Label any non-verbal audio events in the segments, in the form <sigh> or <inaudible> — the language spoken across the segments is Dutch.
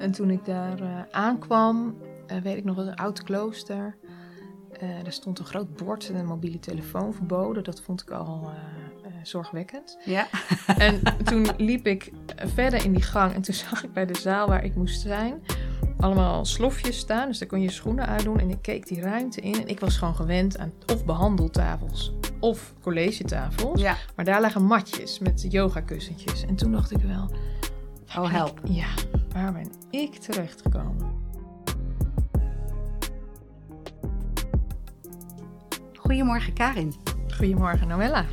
En toen ik daar eh, aankwam, eh, weet ik nog wel, een oud klooster. Uh, er stond een groot bord en een mobiele telefoon verboden. Dat vond ik al zorgwekkend. Ja. <laughs> En toen liep ik verder in die gang en toen <laughs> zag ik bij de zaal waar ik moest zijn allemaal slofjes staan. Dus daar kon je schoenen uitdoen. En ik keek die ruimte in. En ik was gewoon gewend aan of behandeltafels of collegetafels. Ja. Maar daar lagen matjes met yogakussentjes. En toen dacht ik wel... Oh, help. Ja, waar ben ik terechtgekomen? Goedemorgen Karin. Goedemorgen Noella.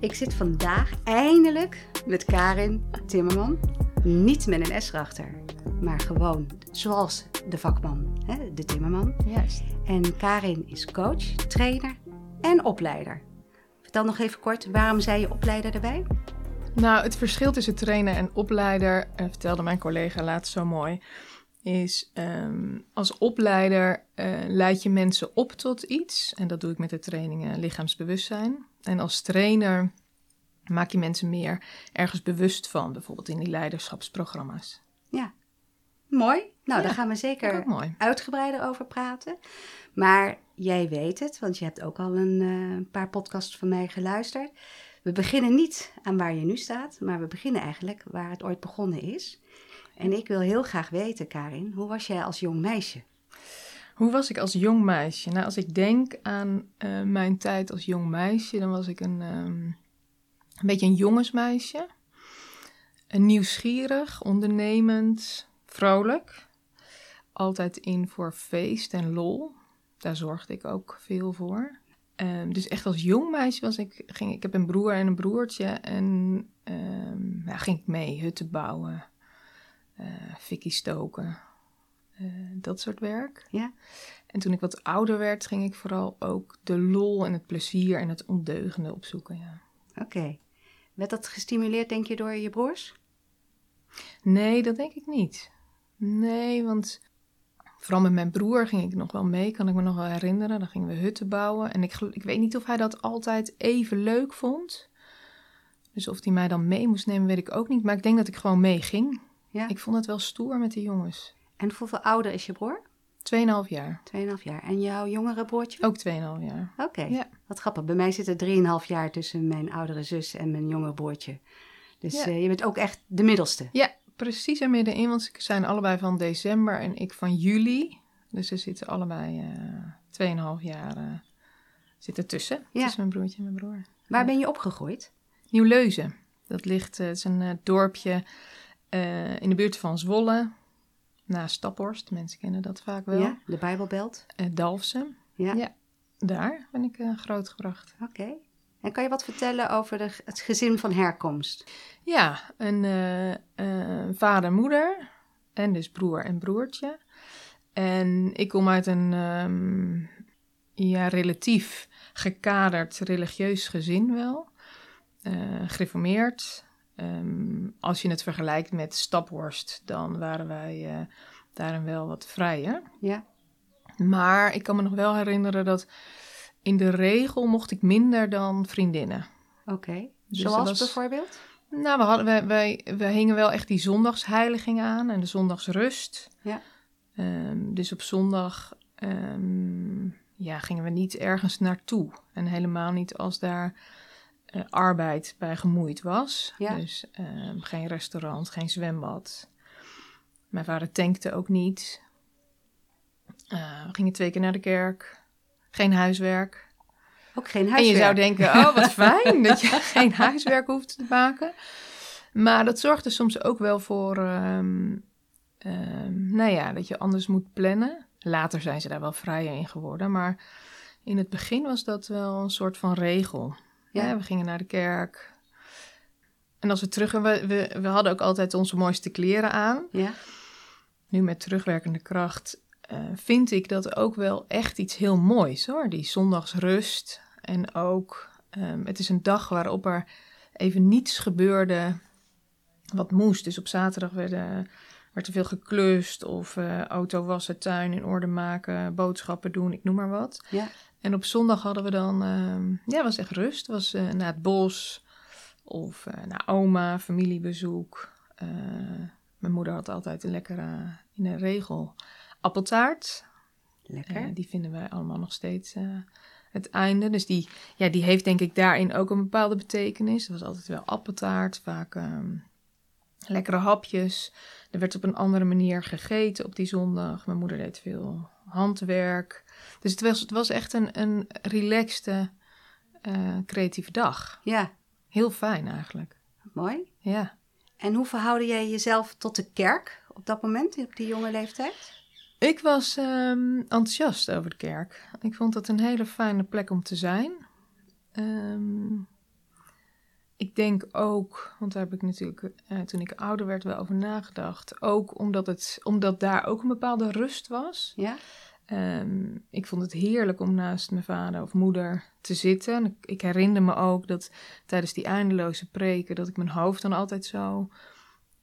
Ik zit vandaag eindelijk met Karin Timmerman. Niet met een S erachter, maar gewoon zoals de vakman, hè, de timmerman. Juist. En Karin is coach, trainer en opleider. Vertel nog even kort, waarom zei je opleider erbij? Nou, het verschil tussen trainer en opleider, uh, vertelde mijn collega laatst zo mooi, is um, als opleider uh, leid je mensen op tot iets. En dat doe ik met de trainingen lichaamsbewustzijn. En als trainer maak je mensen meer ergens bewust van, bijvoorbeeld in die leiderschapsprogramma's. Ja, mooi. Nou, ja, daar gaan we zeker uitgebreider over praten. Maar jij weet het, want je hebt ook al een uh, paar podcasts van mij geluisterd. We beginnen niet aan waar je nu staat, maar we beginnen eigenlijk waar het ooit begonnen is. En ik wil heel graag weten, Karin, hoe was jij als jong meisje? Hoe was ik als jong meisje? Nou, als ik denk aan uh, mijn tijd als jong meisje, dan was ik een, um, een beetje een jongensmeisje. Een nieuwsgierig, ondernemend, vrolijk. Altijd in voor feest en lol. Daar zorgde ik ook veel voor. Um, dus echt als jong meisje was ik, ging, ik heb een broer en een broertje en um, ja, ging ik mee hutten bouwen, uh, fikkie stoken, uh, dat soort werk. Ja. En toen ik wat ouder werd, ging ik vooral ook de lol en het plezier en het ondeugende opzoeken. Ja. Oké. Okay. Werd dat gestimuleerd, denk je, door je broers? Nee, dat denk ik niet. Nee, want Vooral met mijn broer ging ik nog wel mee, kan ik me nog wel herinneren. Dan gingen we hutten bouwen. En ik, ik weet niet of hij dat altijd even leuk vond. Dus of hij mij dan mee moest nemen, weet ik ook niet. Maar ik denk dat ik gewoon mee ging. Ja. Ik vond het wel stoer met de jongens. En hoeveel ouder is je broer? Tweeënhalf jaar. Tweeënhalf jaar. En jouw jongere broertje? Ook tweeënhalf jaar. Oké, okay. ja. wat grappig. Bij mij zit er drieënhalf jaar tussen mijn oudere zus en mijn jongere broertje. Dus ja. uh, je bent ook echt de middelste. Ja, precies er middenin, want ze zijn allebei van december en ik van juli. Dus ze zitten allebei uh, 2,5 jaar uh, zitten tussen. Ja. Tussen mijn broertje en mijn broer. Waar ja. ben je opgegroeid? Nieuw-Leuzen. Dat ligt, uh, het is een dorpje in de buurt van Zwolle. Naast Staphorst. Mensen kennen dat vaak wel. Ja, de Bijbelbelt. Dalfsen. Ja. ja. Daar ben ik grootgebracht. Oké. Okay. En kan je wat vertellen over de, het gezin van herkomst? Ja, een uh, vader, moeder en dus broer en broertje. En ik kom uit een um, ja, relatief gekaderd religieus gezin wel. Uh, gereformeerd. Um, als je het vergelijkt met Staphorst, dan waren wij uh, daarin wel wat vrijer. Ja. Maar ik kan me nog wel herinneren dat in de regel mocht ik minder dan vriendinnen. Oké, okay. dus zoals was, bijvoorbeeld? Nou, we, hadden, wij, wij, wij hingen wel echt die zondagsheiliging aan en de zondagsrust. Ja. Um, dus op zondag um, ja, gingen we niet ergens naartoe. En helemaal niet als daar uh, arbeid bij gemoeid was. Ja. Dus um, geen restaurant, geen zwembad. Mijn vader tankte ook niet. Uh, we gingen twee keer naar de kerk. Geen huiswerk. Ook geen huiswerk. En je zou denken, oh wat fijn dat je <laughs> geen huiswerk hoeft te maken. Maar dat zorgde soms ook wel voor, um, um, nou ja, dat je anders moet plannen. Later zijn ze daar wel vrijer in geworden, maar in het begin was dat wel een soort van regel. Ja. Ja, we gingen naar de kerk. En als we terug, we, we, we hadden ook altijd onze mooiste kleren aan. Ja. Nu met terugwerkende kracht uh, vind ik dat ook wel echt iets heel moois hoor. Die zondagsrust. En ook, um, het is een dag waarop er even niets gebeurde wat moest. Dus op zaterdag werden, werd er veel geklust of uh, auto wassen, tuin in orde maken, boodschappen doen, ik noem maar wat. Ja. En op zondag hadden we dan, um, ja, was echt rust. Was uh, naar het bos of naar oma, familiebezoek. Mijn moeder had altijd een lekkere, in een regel, appeltaart. Lekker. Uh, die vinden wij allemaal nog steeds uh, het einde. Dus die, ja, die heeft denk ik daarin ook een bepaalde betekenis. Er was altijd wel appeltaart, vaak um, lekkere hapjes. Er werd op een andere manier gegeten op die zondag. Mijn moeder deed veel handwerk. Dus het was, het was echt een, een relaxte, uh, creatieve dag. Ja. Heel fijn eigenlijk. Mooi. Ja. En hoe verhoudde jij jezelf tot de kerk op dat moment, op die jonge leeftijd? Ik was um, enthousiast over de kerk. Ik vond het een hele fijne plek om te zijn. Um, ik denk ook, want daar heb ik natuurlijk uh, toen ik ouder werd wel over nagedacht. Ook omdat, het, omdat daar ook een bepaalde rust was. Ja. Um, ik vond het heerlijk om naast mijn vader of moeder te zitten. Ik, ik herinner me ook dat tijdens die eindeloze preken... dat ik mijn hoofd dan altijd zo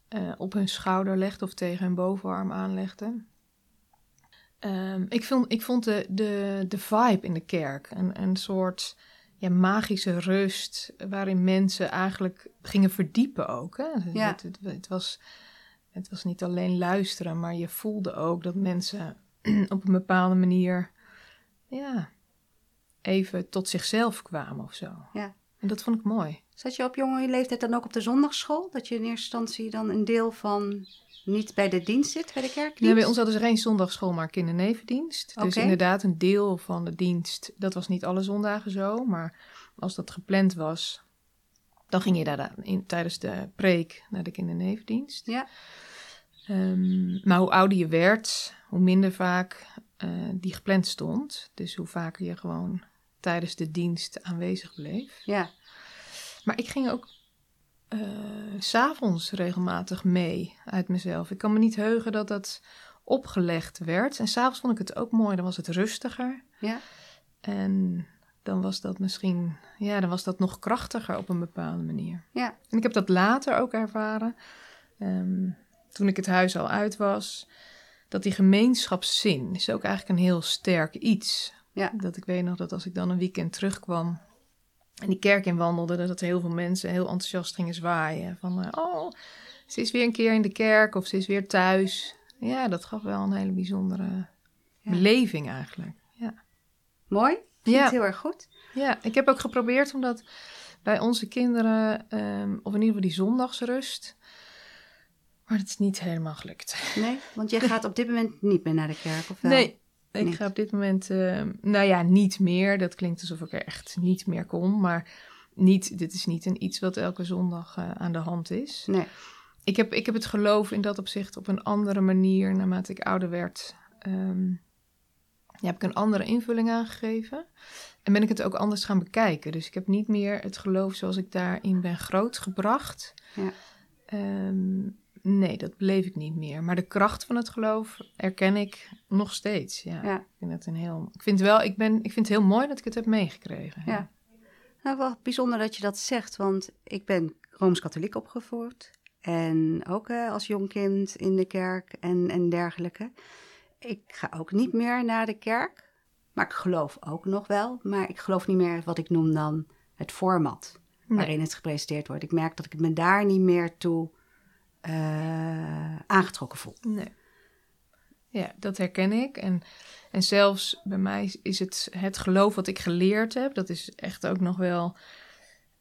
uh, op hun schouder legde... of tegen hun bovenarm aanlegde. Um, ik, vond, ik vond de, de, de vibe in de kerk een, een soort ja, magische rust... waarin mensen eigenlijk gingen verdiepen ook. Hè? Ja. Het, het, het, was, het was niet alleen luisteren, maar je voelde ook dat mensen <clears throat> op een bepaalde manier, ja, even tot zichzelf kwamen of zo. Ja. En dat vond ik mooi. Zat je op jonge leeftijd dan ook op de zondagschool? Dat je in eerste instantie dan een deel van niet bij de dienst zit, bij de kerkdienst? Nee, bij ons hadden ze geen zondagschool, maar kindernevendienst. Dus inderdaad, een deel van de dienst, dat was niet alle zondagen zo, maar als dat gepland was, dan ging je daar in, tijdens de preek naar de kindernevendienst. Ja. Ehm, maar hoe ouder je werd, hoe minder vaak eh, die gepland stond. Dus hoe vaker je gewoon tijdens de dienst aanwezig bleef. Ja. Maar ik ging ook s s'avonds regelmatig mee uit mezelf. Ik kan me niet heugen dat dat opgelegd werd. En s'avonds vond ik het ook mooi, dan was het rustiger. Ja. En dan was dat misschien, ja, dan was dat nog krachtiger op een bepaalde manier. Ja. En ik heb dat later ook ervaren. Ehm, toen ik het huis al uit was, dat die gemeenschapszin is ook eigenlijk een heel sterk iets. Ja. Dat ik weet nog dat als ik dan een weekend terugkwam en die kerk in wandelde, dat heel veel mensen heel enthousiast gingen zwaaien. Van, eh, oh, ze is weer een keer in de kerk of ze is weer thuis. Ja, dat gaf wel een hele bijzondere Ja. beleving eigenlijk. Ja. Mooi. Klinkt Ja. heel erg goed. Ja, ik heb ook geprobeerd om dat bij onze kinderen, ehm, of in ieder geval die zondagsrust, maar het is niet helemaal gelukt. Nee, want jij gaat op dit moment niet meer naar de kerk, of wel? Nee, ik ga op dit moment, ehm, nou ja, niet meer. Dat klinkt alsof ik er echt niet meer kom, maar niet, dit is niet een iets wat elke zondag eh, aan de hand is. Nee. Ik heb, ik heb het geloof in dat opzicht op een andere manier, naarmate ik ouder werd, ehm, ja, heb ik een andere invulling aangegeven. En ben ik het ook anders gaan bekijken. Dus ik heb niet meer het geloof zoals ik daarin ben grootgebracht. Ja. Ehm, nee, dat beleef ik niet meer. Maar de kracht van het geloof erken ik nog steeds. Ja. Ja. Ik vind het een heel. Ik vind wel, ik ben, ik vind het heel mooi dat ik het heb meegekregen. Ja. Nou, wel bijzonder dat je dat zegt, want ik ben Rooms-Katholiek opgevoed. En ook eh, als jong kind in de kerk en, en dergelijke. Ik ga ook niet meer naar de kerk. Maar ik geloof ook nog wel. Maar ik geloof niet meer wat ik noem dan het format Nee. waarin het gepresenteerd wordt. Ik merk dat ik me daar niet meer toe eh, aangetrokken voel. Nee. Ja, dat herken ik. En, en zelfs bij mij is het het geloof wat ik geleerd heb, dat is echt ook nog wel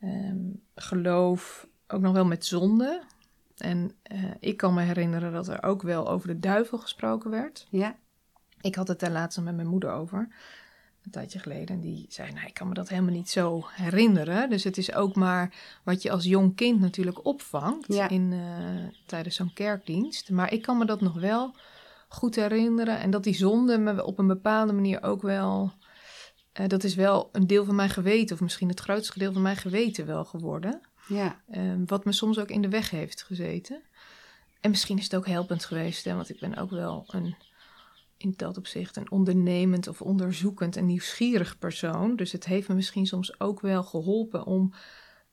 ehm, geloof, ook nog wel met zonde. En eh, ik kan me herinneren dat er ook wel over de duivel gesproken werd. Ja, Ik had het daar laatst nog met mijn moeder over, een tijdje geleden. En die zei, nou, ik kan me dat helemaal niet zo herinneren. Dus het is ook maar wat je als jong kind natuurlijk opvangt Ja. in, eh, tijdens zo'n kerkdienst. Maar ik kan me dat nog wel goed herinneren. En dat die zonde me op een bepaalde manier ook wel... eh, dat is wel een deel van mijn geweten, of misschien het grootste deel van mijn geweten wel geworden. ja, Eh, wat me soms ook in de weg heeft gezeten. En misschien is het ook helpend geweest, hè, want ik ben ook wel een, in dat opzicht een ondernemend of onderzoekend en nieuwsgierig persoon. Dus het heeft me misschien soms ook wel geholpen om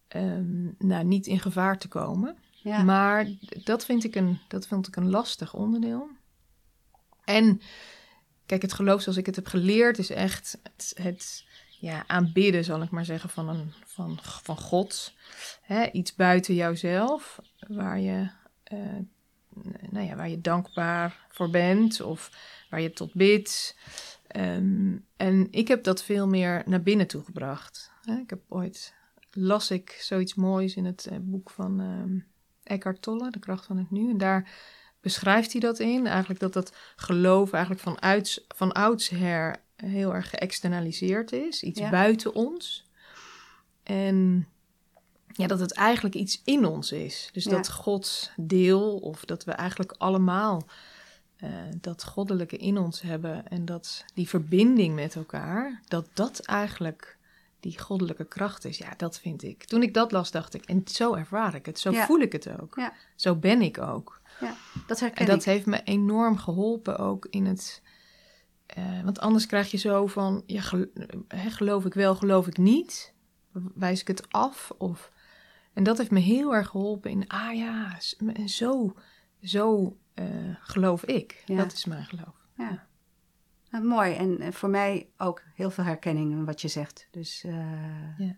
ehm, nou, niet in gevaar te komen. ja. Maar dat vind, ik een, dat vind ik een lastig onderdeel. En kijk, het geloof zoals ik het heb geleerd is echt het, het ja, aanbidden, zal ik maar zeggen, van, een, van, van God. Hè, iets buiten jouzelf, waar je eh, nou ja, waar je dankbaar voor bent of waar je tot bidt. Ehm, en ik heb dat veel meer naar binnen toe gebracht. Ik heb ooit, las ik zoiets moois in het eh, boek van um, Eckhart Tolle, De kracht van het nu. En daar beschrijft hij dat in. Eigenlijk dat dat geloof eigenlijk van, ouds, van oudsher heel erg geëxternaliseerd is. Iets buiten ons. En ja, dat het eigenlijk iets in ons is. Dus dat Gods deel, of dat we eigenlijk allemaal uh, dat goddelijke in ons hebben en dat die verbinding met elkaar, dat dat eigenlijk die goddelijke kracht is. Ja, dat vind ik. Toen ik dat las, dacht ik, en zo ervaar ik het, zo voel ik het ook. Ja. Zo ben ik ook. Ja, dat herken En dat heeft me enorm geholpen ook in het. Uh, want anders krijg je zo van, ja, geloof ik wel, geloof ik niet? Wijs ik het af? Of en dat heeft me heel erg geholpen in, ah ja, zo, zo uh, geloof ik. Dat is mijn geloof. Ja. Nou, mooi. En voor mij ook heel veel herkenning in wat je zegt. Dus, uh... ja.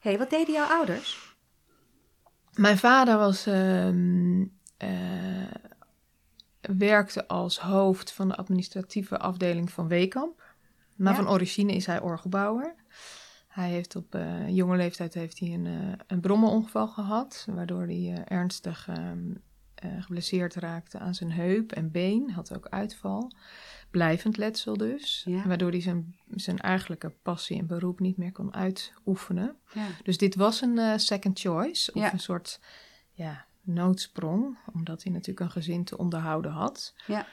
hey, wat deden jouw ouders? Mijn vader was, uh, werkte als hoofd van de administratieve afdeling van Weekamp. Maar van origine is hij orgelbouwer. Hij heeft op uh, jonge leeftijd heeft hij een, uh, een brommenongeval gehad, waardoor hij uh, ernstig um, geblesseerd raakte aan zijn heup en been. Had ook uitval. Blijvend letsel dus. Waardoor hij zijn, zijn eigenlijke passie en beroep niet meer kon uitoefenen. Ja. Dus dit was een second choice, of een soort ja, noodsprong, omdat hij natuurlijk een gezin te onderhouden had. Ja.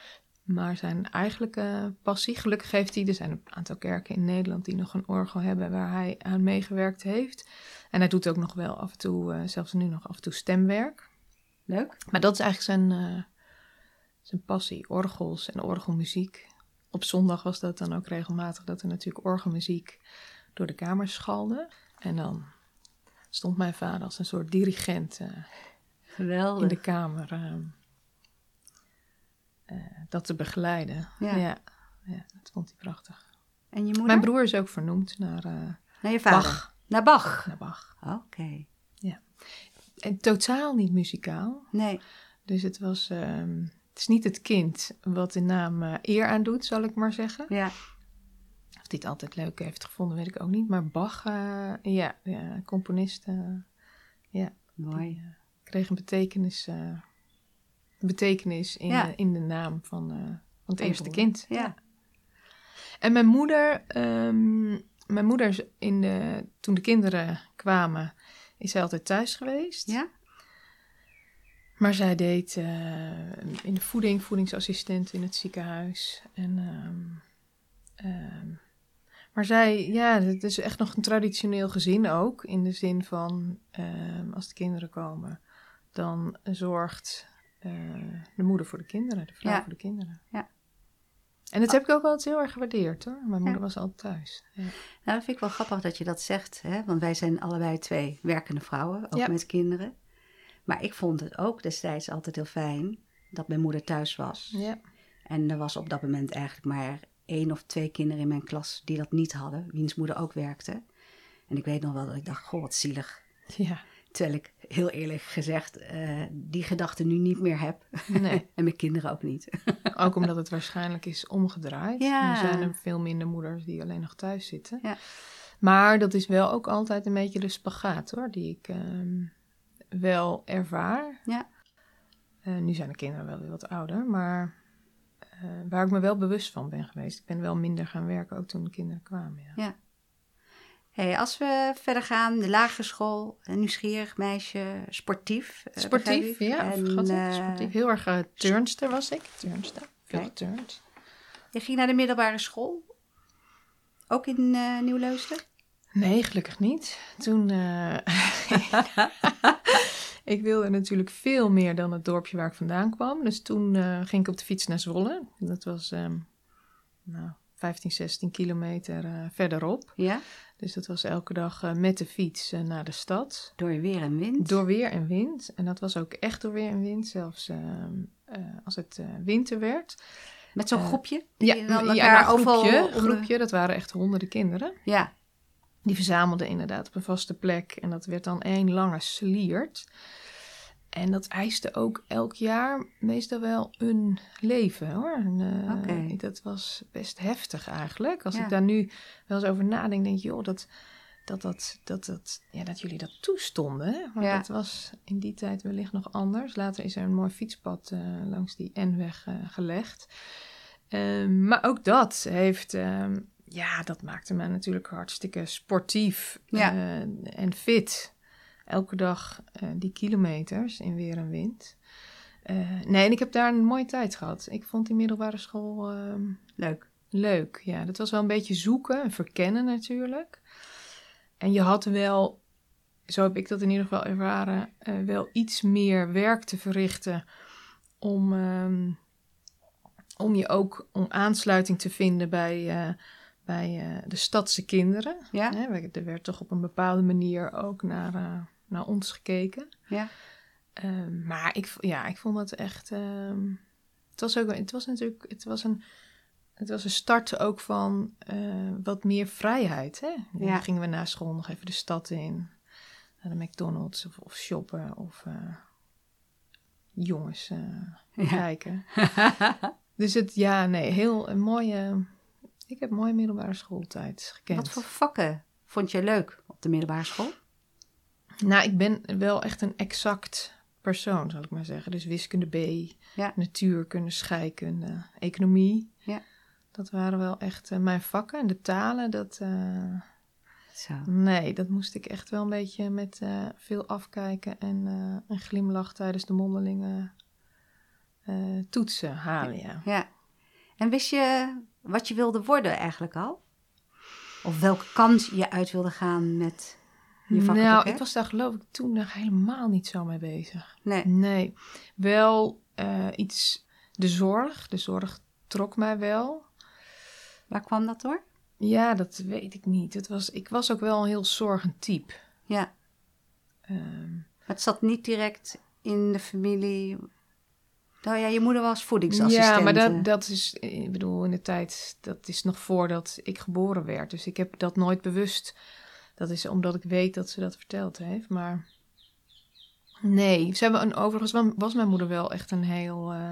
Maar zijn eigenlijke passie, gelukkig heeft hij, er zijn een aantal kerken in Nederland die nog een orgel hebben waar hij aan meegewerkt heeft. En hij doet ook nog wel af en toe, uh, zelfs nu nog af en toe stemwerk. Leuk. Maar dat is eigenlijk zijn, uh, zijn passie, orgels en orgelmuziek. Op zondag was dat dan ook regelmatig dat er natuurlijk orgelmuziek door de kamers schalde. En dan stond mijn vader als een soort dirigent uh, Geweldig. in de kamer. Eh, dat te begeleiden. Ja. ja. dat vond hij prachtig. En je moeder? Mijn broer is ook vernoemd naar, uh, naar je vader? Bach. Naar Bach? Naar Bach. Oké. Ja. En totaal niet muzikaal. Nee. Dus het was... Um, het is niet het kind wat de naam uh, eer aan doet, zal ik maar zeggen. Ja. Of het altijd leuk heeft gevonden, weet ik ook niet. Maar Bach, uh, ja, ja, componist, ja. Mooi. Die, kreeg een betekenis betekenis in, de, in de naam van, uh, van het eerste kind. Ja. En mijn moeder, um, mijn moeder in de, toen de kinderen kwamen, is zij altijd thuis geweest. Ja. Maar zij deed uh, in de voeding, voedingsassistent in het ziekenhuis. En, um, um, maar zij, ja, het is echt nog een traditioneel gezin ook. In de zin van, als de kinderen komen, dan zorgt uh, de moeder voor de kinderen, de vrouw voor de kinderen. Ja. En dat heb ik ook altijd heel erg gewaardeerd hoor. Mijn moeder was altijd thuis. Ja. Nou, dat vind ik wel grappig dat je dat zegt. Hè? Want wij zijn allebei twee werkende vrouwen, ook met kinderen. Maar ik vond het ook destijds altijd heel fijn dat mijn moeder thuis was. Ja. En er was op dat moment eigenlijk maar één of twee kinderen in mijn klas die dat niet hadden. Wiens moeder ook werkte. En ik weet nog wel dat ik dacht, goh, wat zielig. Ja. Terwijl ik heel eerlijk gezegd uh, die gedachte nu niet meer heb. Nee. <laughs> en mijn kinderen ook niet. <laughs> ook omdat het waarschijnlijk is omgedraaid. Ja. Er zijn er veel minder moeders die alleen nog thuis zitten. Ja. Maar dat is wel ook altijd een beetje de spagaat hoor, die ik uh, wel ervaar. Ja. Uh, nu zijn de kinderen wel weer wat ouder, maar eh, waar ik me wel bewust van ben geweest. Ik ben wel minder gaan werken, ook toen de kinderen kwamen. Ja. ja. Hey, als we verder gaan, de lagere school, een nieuwsgierig meisje, sportief. Uh, sportief, ja. En, uh, sportief. Heel erg uh, turnster was ik. Turnster, veel geturnd. Je ging naar de middelbare school? Ook in uh, Nieuw-Leusden? Nee, gelukkig niet. Toen... <laughs> ik wilde natuurlijk veel meer dan het dorpje waar ik vandaan kwam. Dus toen ging ik op de fiets naar Zwolle. Dat was... Um, nou, 15, 16 kilometer uh, verderop. Ja? Dus dat was elke dag uh, met de fiets uh, naar de stad. Door weer en wind? Door weer en wind. En dat was ook echt door weer en wind, zelfs als het winter werd. Met zo'n groepje? Ja, dan ja nou, groepje, groepje. Dat waren echt honderden kinderen. Ja. Die verzamelden inderdaad op een vaste plek. En dat werd dan één lange sliert. En dat eiste ook elk jaar meestal wel een leven hoor. En, Dat was best heftig eigenlijk. Als ik daar nu wel eens over nadenk, denk je, joh, dat, dat, dat, dat, dat, ja, dat jullie dat toestonden. Maar dat was in die tijd wellicht nog anders. Later is er een mooi fietspad langs die N-weg gelegd. Ehm, maar ook dat heeft, ehm, ja, dat maakte mij natuurlijk hartstikke sportief eh, en fit. Elke dag uh, die kilometers in weer en wind. Uh, nee, en ik heb daar een mooie tijd gehad. Ik vond die middelbare school ehm, leuk. Leuk, ja. Dat was wel een beetje zoeken en verkennen natuurlijk. En je had wel, zo heb ik dat in ieder geval ervaren, wel iets meer werk te verrichten om om je ook om aansluiting te vinden bij, bij de stadse kinderen. Ja. Er werd toch op een bepaalde manier ook naar, naar ons gekeken. Ja. Um, maar ik, ja, ik vond het echt. Um, het was ook. Het was natuurlijk. Het was een. Het was een start ook van wat meer vrijheid. Hè? Dan ja. gingen we na school nog even de stad in. Naar de McDonald's of, of shoppen of jongens uh, kijken. <laughs> Dus het, ja, nee, heel een mooie. Ik heb mooie middelbare schooltijd gekend. Wat voor vakken vond je leuk op de middelbare school? Nou, ik ben wel echt een exact persoon, zal ik maar zeggen. Dus wiskunde B, ja. natuurkunde, scheikunde, economie. Ja. Dat waren wel echt uh, mijn vakken. En de talen, dat. Uh, Zo. Nee, dat moest ik echt wel een beetje met uh, veel afkijken en een glimlach tijdens de mondelingen toetsen halen. Ja. ja. En wist je wat je wilde worden eigenlijk al? Of welke kant je uit wilde gaan met je? Nou, ik was daar geloof ik toen nog helemaal niet zo mee bezig. Nee. Nee. Wel uh, iets, de zorg. De zorg trok mij wel. Waar kwam dat door? Ja, dat weet ik niet. Het was, ik was ook wel een heel zorgend type. Ja. Um, het zat niet direct in de familie nou ja, je moeder was voedingsassistent. Ja, maar dat, dat is, ik bedoel, in de tijd, dat is nog voordat ik geboren werd. Dus ik heb dat nooit bewust. Dat is omdat ik weet dat ze dat verteld heeft. Maar nee, ze hebben een, overigens was mijn moeder wel echt een heel uh,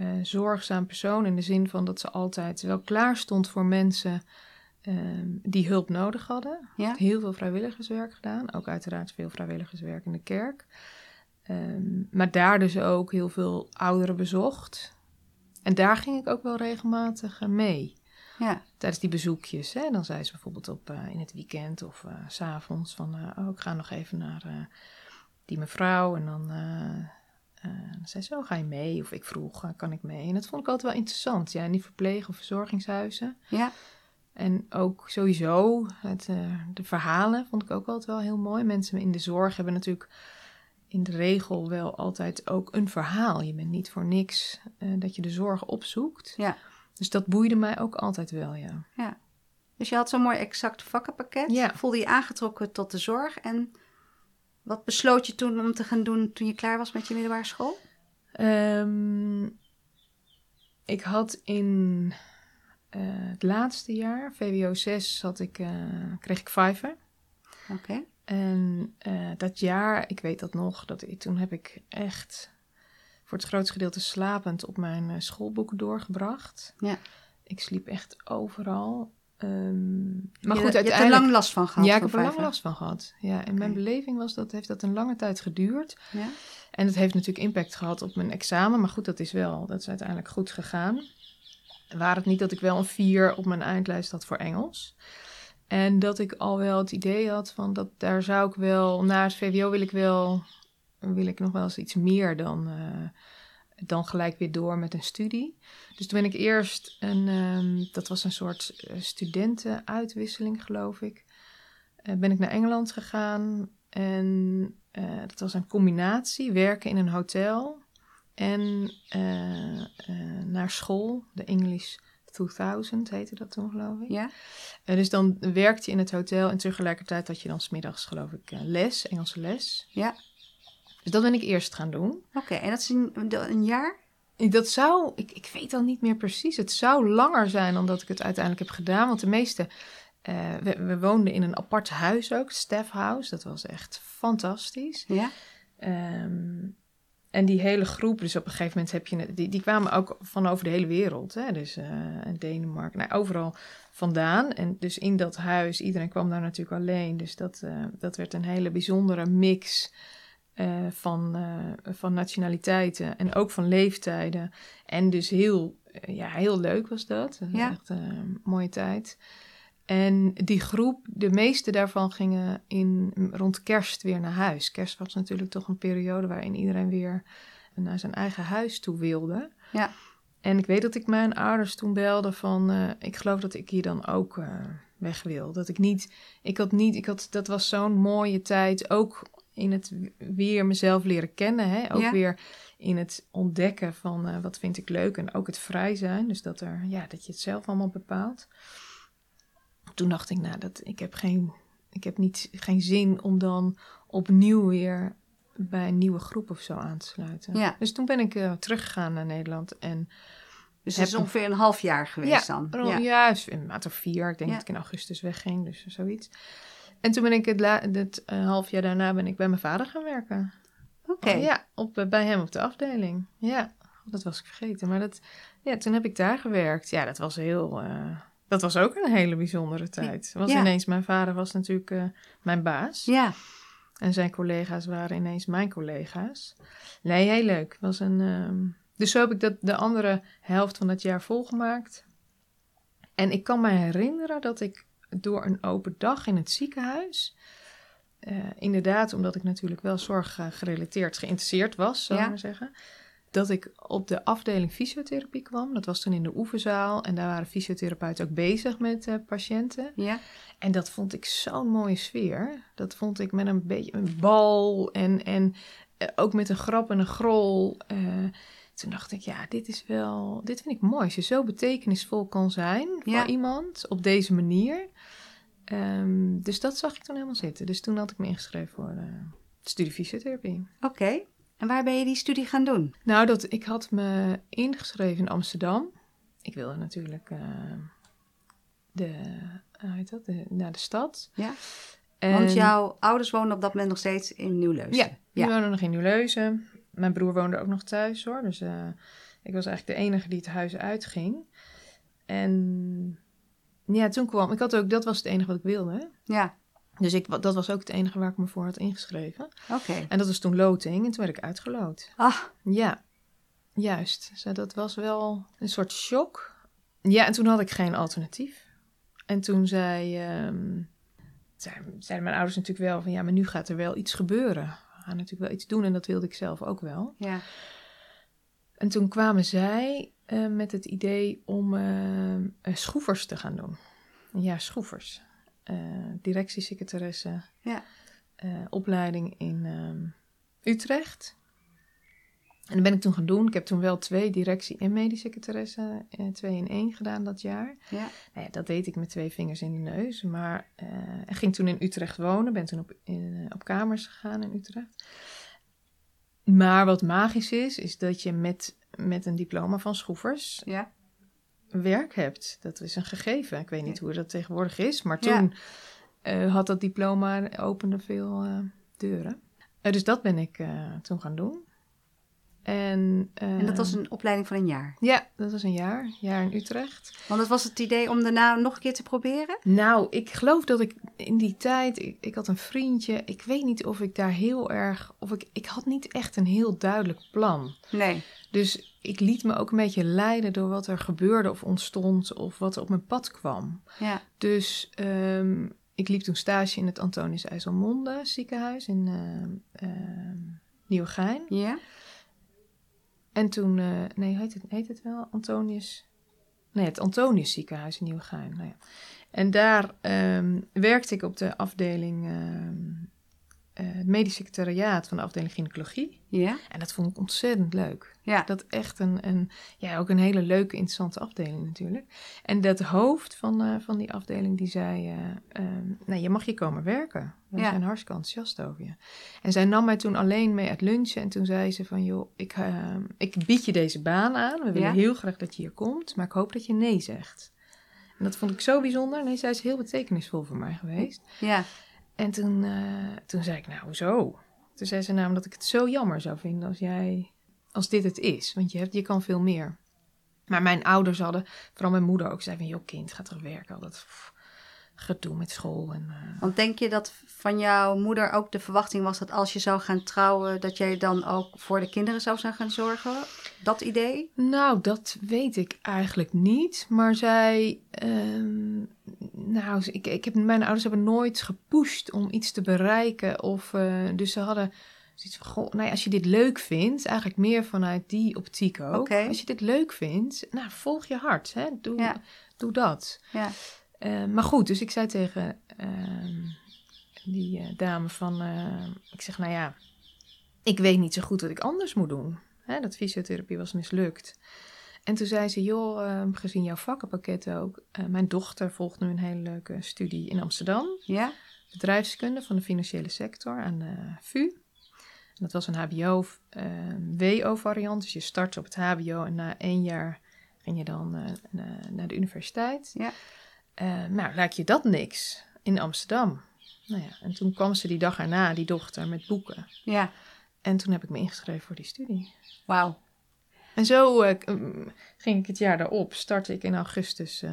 uh, zorgzaam persoon. In de zin van dat ze altijd wel klaar stond voor mensen uh, die hulp nodig hadden. Ja? Heel veel vrijwilligerswerk gedaan. Ook uiteraard veel vrijwilligerswerk in de kerk. Ehm, maar daar dus ook heel veel ouderen bezocht. En daar ging ik ook wel regelmatig eh, mee. Ja. Tijdens die bezoekjes. Hè? Dan zei ze bijvoorbeeld op, uh, in het weekend of uh, s s'avonds van... oh, ik ga nog even naar die mevrouw. En dan, dan zei ze, oh, ga je mee? Of ik vroeg, kan ik mee? En dat vond ik altijd wel interessant. Ja, in die verpleeg- of verzorgingshuizen. Ja. En ook sowieso, het, de verhalen vond ik ook altijd wel heel mooi. Mensen in de zorg hebben natuurlijk in de regel wel altijd ook een verhaal. Je bent niet voor niks uh, dat je de zorg opzoekt. Ja. Dus dat boeide mij ook altijd wel, ja. Ja. Dus je had zo'n mooi exact vakkenpakket. Ja. Voelde je aangetrokken tot de zorg. En wat besloot je toen om te gaan doen toen je klaar was met je middelbare school? Um, ik had in uh, het laatste jaar, VWO 6, had ik, uh, kreeg ik Fiverr. Oké. En uh, dat jaar, ik weet dat nog, dat ik, toen heb ik echt voor het grootste gedeelte slapend op mijn uh, schoolboeken doorgebracht. Ja. Ik sliep echt overal. Um, maar je, goed, uiteindelijk... Je hebt er lang last van gehad? Ja, ik heb er lang last van gehad. Ja, en mijn beleving was dat heeft dat een lange tijd geduurd. Ja. En het heeft natuurlijk impact gehad op mijn examen. Maar goed, dat is wel, dat is uiteindelijk goed gegaan. Waar het niet dat ik wel een vier op mijn eindlijst had voor Engels. En dat ik al wel het idee had van dat daar zou ik wel, na het VWO wil ik wel, wil ik nog wel eens iets meer dan, uh, dan gelijk weer door met een studie. Dus toen ben ik eerst een, um, dat was een soort uh, studentenuitwisseling geloof ik, uh, ben ik naar Engeland gegaan en dat was een combinatie, werken in een hotel en naar school, de English 2000 heette dat toen, geloof ik. Ja. Uh, dus dan werkte je in het hotel en tegelijkertijd had je dan smiddags, geloof ik, les, Engelse les. Ja. Dus dat ben ik eerst gaan doen. Oké, en dat is een, een jaar? Dat zou, ik, ik weet dan niet meer precies. Het zou langer zijn dan dat ik het uiteindelijk heb gedaan. Want de meeste, uh, we, we, woonden in een apart huis ook, staff house. Dat was echt fantastisch. Ja. Ehm, en die hele groep, dus op een gegeven moment heb je... Die, die kwamen ook van over de hele wereld. Hè? Dus uh, Denemarken, nou, overal vandaan. En dus in dat huis, iedereen kwam daar natuurlijk alleen. Dus dat, uh, dat werd een hele bijzondere mix... Uh, van, uh, van nationaliteiten en ook van leeftijden. En dus heel, uh, ja, heel leuk was dat. dat ja. Echt een mooie tijd. En die groep, de meeste daarvan gingen in, rond kerst weer naar huis. Kerst was natuurlijk toch een periode waarin iedereen weer naar zijn eigen huis toe wilde. Ja. En ik weet dat ik mijn ouders toen belde van, uh, ik geloof dat ik hier dan ook uh, weg wil. Dat ik niet, ik had niet, ik had, dat was zo'n mooie tijd, ook in het weer mezelf leren kennen. Hè? Ook ja. weer in het ontdekken van uh, wat vind ik leuk en ook het vrij zijn. Dus dat, er, ja, dat je het zelf allemaal bepaalt toen dacht ik, nou, dat, ik heb, geen, ik heb niet, geen zin om dan opnieuw weer bij een nieuwe groep of zo aan te sluiten. Ja. Dus toen ben ik uh, teruggegaan naar Nederland. En dus het is ongeveer een half jaar geweest ja, dan? Ja, ja een maand of vier. Ik denk ja. dat ik in augustus wegging, dus zoiets. En toen ben ik het, la, uh, half jaar daarna ben ik bij mijn vader gaan werken. Oké. Okay. Oh, ja, op, bij hem op de afdeling. Ja, dat was ik vergeten. Maar dat, ja, toen heb ik daar gewerkt. Ja, dat was heel... Uh, dat was ook een hele bijzondere tijd. Was ja. ineens, mijn vader was natuurlijk uh, mijn baas. Ja. En zijn collega's waren ineens mijn collega's. Nee, heel leuk. Was een, um... Dus zo heb ik dat de andere helft van het jaar volgemaakt. En ik kan me herinneren dat ik door een open dag in het ziekenhuis... Uh, inderdaad, omdat ik natuurlijk wel zorggerelateerd geïnteresseerd was, zou ik ja. maar zeggen dat ik op de afdeling fysiotherapie kwam. Dat was toen in de oefenzaal. En daar waren fysiotherapeuten ook bezig met uh, patiënten. Ja. En dat vond ik zo'n mooie sfeer. Dat vond ik met een beetje een bal en, en uh, ook met een grap en een grol. Toen dacht ik, ja, dit is wel... Dit vind ik mooi. Als je zo betekenisvol kan zijn voor ja. iemand op deze manier. Um, dus dat zag ik toen helemaal zitten. Dus toen had ik me ingeschreven voor de studie fysiotherapie. Oké. Okay. En waar ben je die studie gaan doen? Nou, dat, ik had me ingeschreven in Amsterdam. Ik wilde natuurlijk uh, de, hoe heet dat, de, naar de stad. Ja. En... Want jouw ouders woonden op dat moment nog steeds in Nieuw-Leuzen? Ja, die ja. woonden nog in Nieuw-Leuzen. Mijn broer woonde ook nog thuis hoor. Dus uh, ik was eigenlijk de enige die het huis uitging. En ja, toen kwam... Ik had ook... Dat was het enige wat ik wilde. Ja. Dus ik, dat was ook het enige waar ik me voor had ingeschreven. Oké. Okay. En dat was toen loting en toen werd ik uitgeloot. Ah. Ja, juist. Dus dat was wel een soort shock. Ja, en toen had ik geen alternatief. En toen zei, um, zeiden, zeiden mijn ouders natuurlijk wel van... ja, maar nu gaat er wel iets gebeuren. Gaan natuurlijk wel iets doen en dat wilde ik zelf ook wel. Ja. En toen kwamen zij uh, met het idee om uh, schroefers te gaan doen. Ja, schroefers. Uh, directiesecretaresse. Ja. Opleiding in um, Utrecht. En dat ben ik toen gaan doen. Ik heb toen wel twee directie- en mediesecretaressen, uh, twee in één gedaan dat jaar. Ja. Nou ja, dat deed ik met twee vingers in de neus. Maar ik ging toen in Utrecht wonen. Ben toen op, in, op kamers gegaan in Utrecht. Maar wat magisch is, is dat je met, met een diploma van schroefers... Ja werk hebt. Dat is een gegeven. Ik weet niet hoe dat tegenwoordig is, maar toen uh, had dat diploma opende veel uh, deuren. Uh, dus dat ben ik toen gaan doen. En, en, dat was een opleiding van een jaar? Ja, dat was een jaar. jaar in Utrecht. Want het was het idee om daarna nog een keer te proberen? Nou, ik geloof dat ik in die tijd... Ik, ik had een vriendje. Ik weet niet of ik daar heel erg... Of ik, ik had niet echt een heel duidelijk plan. Nee. Dus ik liet me ook een beetje leiden door wat er gebeurde of ontstond... of wat er op mijn pad kwam. Ja. Dus... Um, ik liep toen stage in het Antonius IJsselmonde ziekenhuis in uh, uh, Nieuwegein. Ja. En toen, uh, nee, heet het, heet het wel? Antonius. Nee, het Antonius ziekenhuis in Nieuwegein. Nou ja. En daar um, werkte ik op de afdeling, uh, het medisch secretariaat van de afdeling gynaecologie. Ja. En dat vond ik ontzettend leuk. Ja. Dat echt een, een, ja, ook een hele leuke, interessante afdeling natuurlijk. En dat hoofd van, uh, van die afdeling, die zei, uh, um, nou, je mag hier komen werken. We Ja. zijn hartstikke enthousiast over je. En zij nam mij toen alleen mee uit lunchen. En toen zei ze van, joh, ik, uh, ik bied je deze baan aan. We willen Ja. heel graag dat je hier komt. Maar ik hoop dat je nee zegt. En dat vond ik zo bijzonder. Nee, zij is heel betekenisvol voor mij geweest. Ja. En toen, uh, toen zei ik, nou, hoezo? Toen zei ze namelijk dat ik het zo jammer zou vinden als jij, als dit het is. Want je, hebt, je kan veel meer. Maar mijn ouders hadden, vooral mijn moeder ook, zei van, joh kind, ga terug werken. Dat gedoe met school. En, uh... Want denk je dat van jouw moeder ook de verwachting was dat als je zou gaan trouwen, dat jij dan ook voor de kinderen zou zijn gaan zorgen? Dat idee? Nou, dat weet ik eigenlijk niet. Maar zij, uh, nou, ik, ik heb, mijn ouders hebben nooit gepusht om iets te bereiken. Of, uh, dus ze hadden zoiets van, goh, nou ja, als je dit leuk vindt, eigenlijk meer vanuit die optiek ook. Okay. Als je dit leuk vindt, nou, volg je hart, hè? Doe, ja. doe dat. Ja. Uh, maar goed, dus ik zei tegen uh, die uh, dame van, ik zeg, nou ja, ik weet niet zo goed wat ik anders moet doen. Hè, dat fysiotherapie was mislukt. En toen zei ze, joh, ehm, gezien jouw vakkenpakket ook, mijn dochter volgt nu een hele leuke studie in Amsterdam. Ja. Bedrijfskunde van de financiële sector aan de VU. En dat was een HBO-WO-variant. Dus je start op het HBO en na één jaar ging je dan naar de universiteit. Ja. Nou, lijkt je dat niks in Amsterdam? Nou ja, en toen kwam ze die dag erna, die dochter, met boeken. Ja. En toen heb ik me ingeschreven voor die studie. Wauw. En zo uh, ging ik het jaar daarop, startte ik in augustus uh,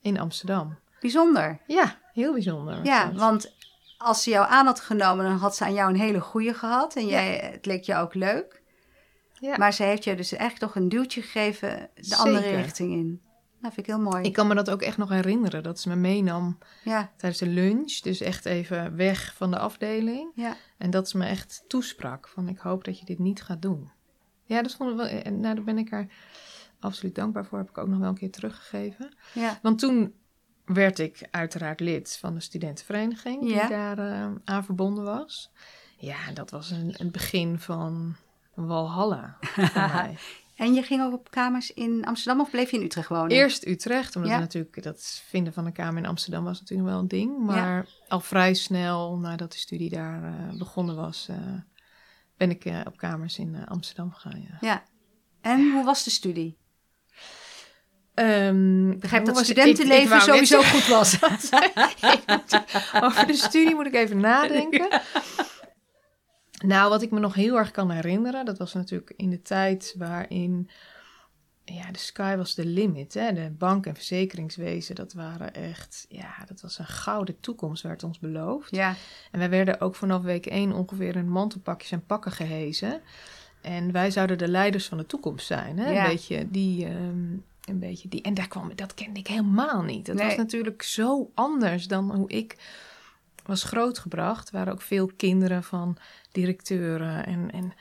in Amsterdam. Bijzonder. Ja, heel bijzonder. Ja, want als ze jou aan had genomen, dan had ze aan jou een hele goede gehad. En jij, het leek je ook leuk. Ja. Maar ze heeft je dus echt toch een duwtje gegeven de andere richting in. Dat vind ik heel mooi. Ik kan me dat ook echt nog herinneren, dat ze me meenam ja. tijdens de lunch. Dus echt even weg van de afdeling. Ja. En dat ze me echt toesprak van ik hoop dat je dit niet gaat doen. Ja, dat vond ik wel, en nou, daar ben ik er absoluut dankbaar voor. Heb ik ook nog wel een keer teruggegeven. Ja. Want toen werd ik uiteraard lid van de studentenvereniging die daar uh, aan verbonden was. Ja, dat was een, een begin van Walhalla voor <laughs> mij. En je ging ook op kamers in Amsterdam of bleef je in Utrecht wonen? Eerst Utrecht, omdat natuurlijk dat vinden van een kamer in Amsterdam was natuurlijk wel een ding. Maar al vrij snel nadat de studie daar uh, begonnen was, uh, ben ik uh, op kamers in Amsterdam gegaan. Ja. ja. En hoe was de studie? Um, ik begrijp dat studentenleven ik, ik sowieso goed was. <laughs> Over de studie moet ik even <laughs> nadenken. Nou, wat ik me nog heel erg kan herinneren, dat was natuurlijk in de tijd waarin ja, de sky was de limit. Hè? De bank- en verzekeringswezen, dat waren echt, ja, dat was een gouden toekomst werd ons beloofd. Ja. En wij werden ook vanaf week 1 ongeveer in mantelpakjes en pakken gehezen. En wij zouden de leiders van de toekomst zijn. Hè? Ja. Een beetje die. Um, een beetje die. En daar kwam, dat kende ik helemaal niet. Dat was natuurlijk zo anders dan hoe ik was grootgebracht. Er waren ook veel kinderen van directeuren. En, en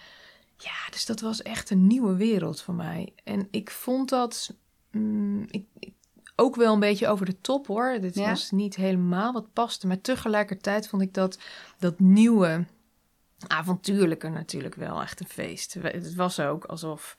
ja, dus dat was echt een nieuwe wereld voor mij. En ik vond dat mm, ik, ook wel een beetje over de top hoor. Dit was niet helemaal wat paste. Maar tegelijkertijd vond ik dat, dat nieuwe avontuurlijke natuurlijk wel echt een feest. Het was ook alsof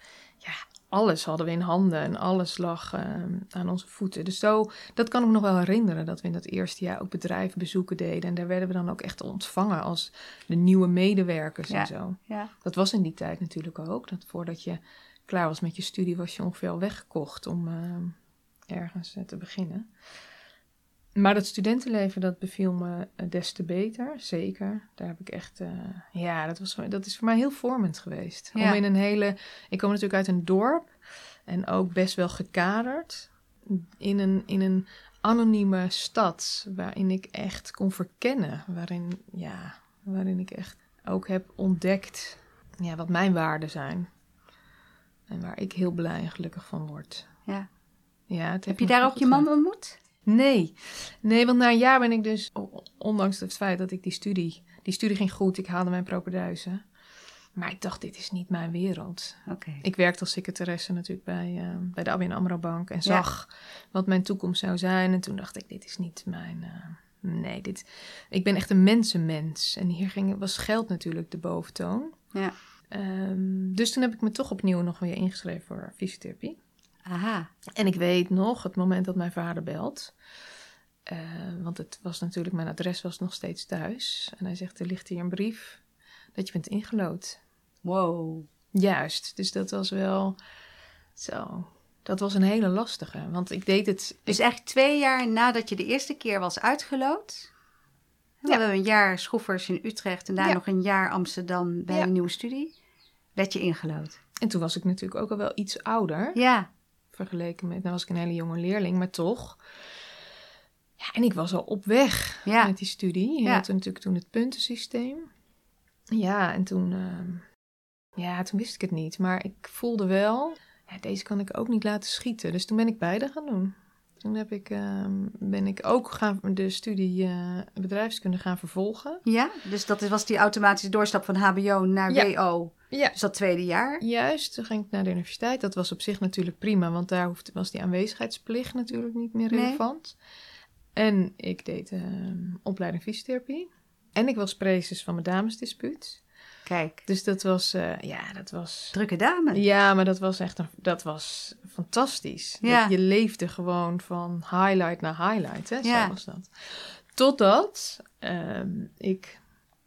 alles hadden we in handen en alles lag ehm, aan onze voeten. Dus zo, dat kan ik me nog wel herinneren, dat we in dat eerste jaar ook bedrijfsbezoeken deden. En daar werden we dan ook echt ontvangen als de nieuwe medewerkers en zo. Ja. Dat was in die tijd natuurlijk ook. Dat voordat je klaar was met je studie, was je ongeveer al weggekocht om ehm, ergens eh, te beginnen. Maar dat studentenleven, dat beviel me eh, des te beter, zeker. Daar heb ik echt, uh, ja, dat, was, dat is voor mij heel vormend geweest. Om in een hele, ik kom natuurlijk uit een dorp en ook best wel gekaderd. In een, in een anonieme stad waarin ik echt kon verkennen. Waarin, ja, waarin ik echt ook heb ontdekt ja, wat mijn waarden zijn. En waar ik heel blij en gelukkig van word. Ja. ja heb je daar ook je man ontmoet? Nee. Nee, want na een jaar ben ik dus, ondanks het feit dat ik die studie, die studie ging goed, ik haalde mijn propeduizen. Maar ik dacht, dit is niet mijn wereld. Okay. Ik werkte als secretaresse natuurlijk bij, uh, bij de ABN AMRO Bank en zag wat mijn toekomst zou zijn. En toen dacht ik, dit is niet mijn... Uh, nee, dit, ik ben echt een mensenmens. En hier ging, was geld natuurlijk de boventoon. Ja. Um, dus toen heb ik me toch opnieuw nog weer ingeschreven voor fysiotherapie. Aha. En ik weet nog het moment dat mijn vader belt. Uh, want het was natuurlijk, mijn adres was nog steeds thuis. En hij zegt, er ligt hier een brief dat je bent ingelood. Wow. Juist, dus dat was wel zo. Dat was een hele lastige, want ik deed het... Dus eigenlijk twee jaar nadat je de eerste keer was uitgelood, We hebben een jaar Schroefers in Utrecht en daar nog een jaar Amsterdam bij een nieuwe studie. Werd je ingelood. En toen was ik natuurlijk ook al wel iets ouder. Ja. Vergeleken met, nou was ik een hele jonge leerling, maar toch. Ja, en ik was al op weg met die studie. Je had natuurlijk toen het puntensysteem. Ja, en toen, ehm, ja, toen wist ik het niet. Maar ik voelde wel, ja, deze kan ik ook niet laten schieten. Dus toen ben ik beide gaan doen. Toen heb ik, ehm, ben ik ook gaan, de studie uh, bedrijfskunde gaan vervolgen. Ja, dus dat was die automatische doorstap van HBO naar WO. Ja. Dus dat tweede jaar? Juist, toen ging ik naar de universiteit. Dat was op zich natuurlijk prima, want daar hoefde, was die aanwezigheidsplicht natuurlijk niet meer relevant. En ik deed uh, opleiding fysiotherapie. En ik was prezes van mijn damesdispuut. Kijk. Dus dat was, uh, ja, dat was... Drukke dame. Ja, maar dat was echt, een, dat was fantastisch. Ja. je leefde gewoon van highlight naar highlight, hè. Zo was dat. Totdat um, ik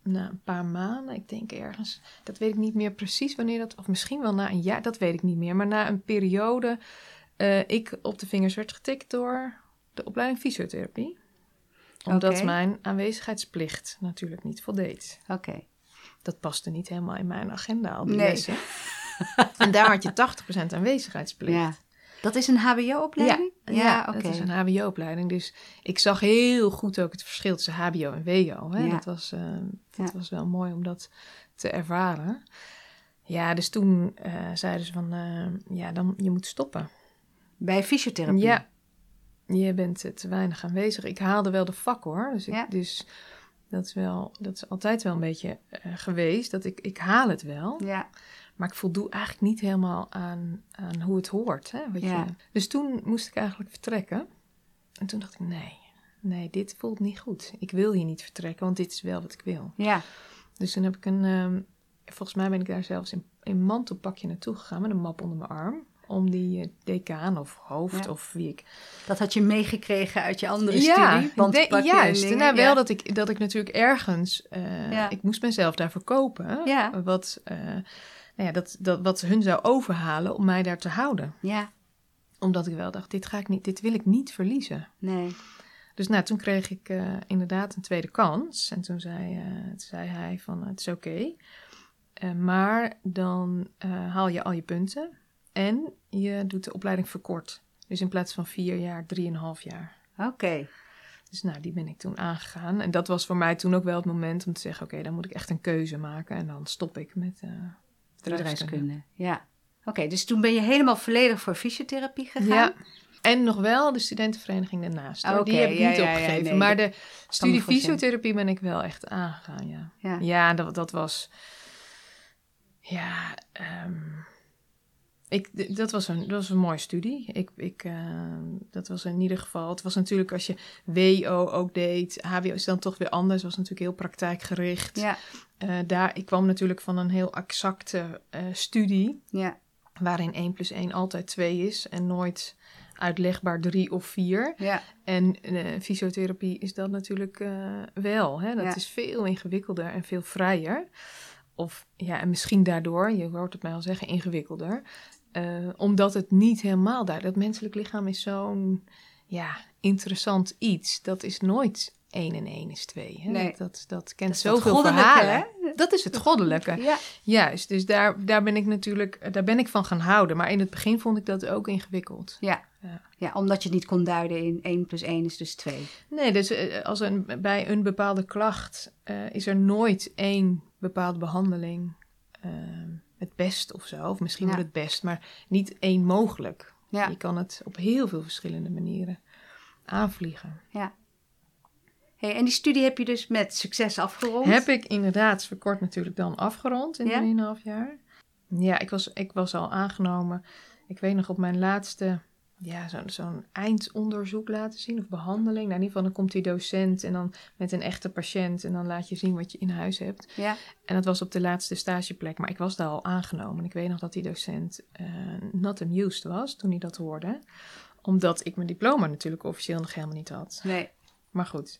na een paar maanden, ik denk ergens, dat weet ik niet meer precies wanneer dat, of misschien wel na een jaar, dat weet ik niet meer. Maar na een periode, uh, ik op de vingers werd getikt door de opleiding fysiotherapie. Omdat mijn aanwezigheidsplicht natuurlijk niet voldeed. Oké. Dat paste niet helemaal in mijn agenda al die nee. lessen. en daar had je 80% aanwezigheidsplicht. Ja. Dat is een HBO-opleiding? Ja, ja, oké. is een HBO-opleiding. Dus ik zag heel goed ook het verschil tussen HBO en WO. Hè? Dat, was, uh, dat was wel mooi om dat te ervaren. Ja, dus toen uh, zeiden ze van, uh, ja, dan, je moet stoppen. Bij fysiotherapie? Ja, je bent te weinig aanwezig. Ik haalde wel de vak hoor. Dus, ik, dus dat, is wel, dat is altijd wel een beetje uh, geweest. Dat ik, ik haal het wel. Ja. Maar ik voldoe eigenlijk niet helemaal aan, aan hoe het hoort. Hè, wat ja. je... Dus toen moest ik eigenlijk vertrekken. En toen dacht ik, nee, nee, dit voelt niet goed. Ik wil hier niet vertrekken, want dit is wel wat ik wil. Ja. Dus toen heb ik een, um, volgens mij ben ik daar zelfs in, in mantelpakje naartoe gegaan met een map onder mijn arm om die uh, decaan of hoofd of wie ik... Dat had je meegekregen uit je andere ja, studie? Want de, juist. nou, wel dat ik, dat ik natuurlijk ergens... Uh, ik moest mezelf daarvoor kopen. Ja. Wat, uh, nou ja, dat, dat, wat hun zou overhalen om mij daar te houden. Ja. Omdat ik wel dacht, dit, ga ik niet, dit wil ik niet verliezen. Nee. Dus nou, toen kreeg ik inderdaad een tweede kans. En toen zei, zei hij van, het is oké. Okay. maar dan haal je al je punten. En je doet de opleiding verkort. Dus in plaats van vier jaar, drieënhalf jaar. Oké. Dus nou, die ben ik toen aangegaan. En dat was voor mij toen ook wel het moment om te zeggen... oké, dan moet ik echt een keuze maken. En dan stop ik met uh, bedrijfskunde. Ja. Oké, dus toen ben je helemaal volledig voor fysiotherapie gegaan? Ja. En nog wel de studentenvereniging daarnaast. Okay, die heb ik niet opgegeven. maar de studie fysiotherapie ben ik wel echt aangegaan, ja. Ja, ja dat, dat was... Ja, um, ik, dat, was een, dat was een mooie studie. Ik, ik, uh, dat was in ieder geval. Het was natuurlijk als je WO ook deed. HBO is dan toch weer anders. Het was natuurlijk heel praktijkgericht. Ja. Uh, daar, ik kwam natuurlijk van een heel exacte uh, studie. Ja. Waarin 1 plus 1 altijd 2 is en nooit uitlegbaar 3 of 4. Ja. En fysiotherapie is dat natuurlijk wel. Hè? Dat is veel ingewikkelder en veel vrijer. Of ja, en misschien daardoor, je hoort het mij al zeggen, ingewikkelder. Uh, omdat het niet helemaal daar. Dat menselijk lichaam is zo'n ja, interessant iets. Dat is nooit 1 en 1 is 2. Hè? Nee. Dat, dat kent dat zoveel verhalen. Hè? Dat is het goddelijke. <laughs> Ja. Juist, dus daar, daar ben ik natuurlijk daar ben ik van gaan houden. Maar in het begin vond ik dat ook ingewikkeld. Ja, ja. ja omdat je het niet kon duiden in 1 plus 1 is dus 2. Nee, dus uh, als een, bij een bepaalde klacht uh, is er nooit één bepaalde behandeling. Uh, het best of zo. Of misschien wel het best, maar niet één mogelijk. Je kan het op heel veel verschillende manieren aanvliegen. Ja. Hey, en die studie heb je dus met succes afgerond? Heb ik inderdaad verkort natuurlijk dan afgerond in ja? 3,5 jaar. Ja, ik was, ik was al aangenomen. Ik weet nog op mijn laatste ja, zo'n zo'n eindonderzoek laten zien of behandeling. Nou, in ieder geval dan komt die docent en dan met een echte patiënt en dan laat je zien wat je in huis hebt. Ja. En dat was op de laatste stageplek, maar ik was daar al aangenomen. Ik weet nog dat die docent uh, not amused was toen hij dat hoorde. Omdat ik mijn diploma natuurlijk officieel nog helemaal niet had. Nee. Maar goed,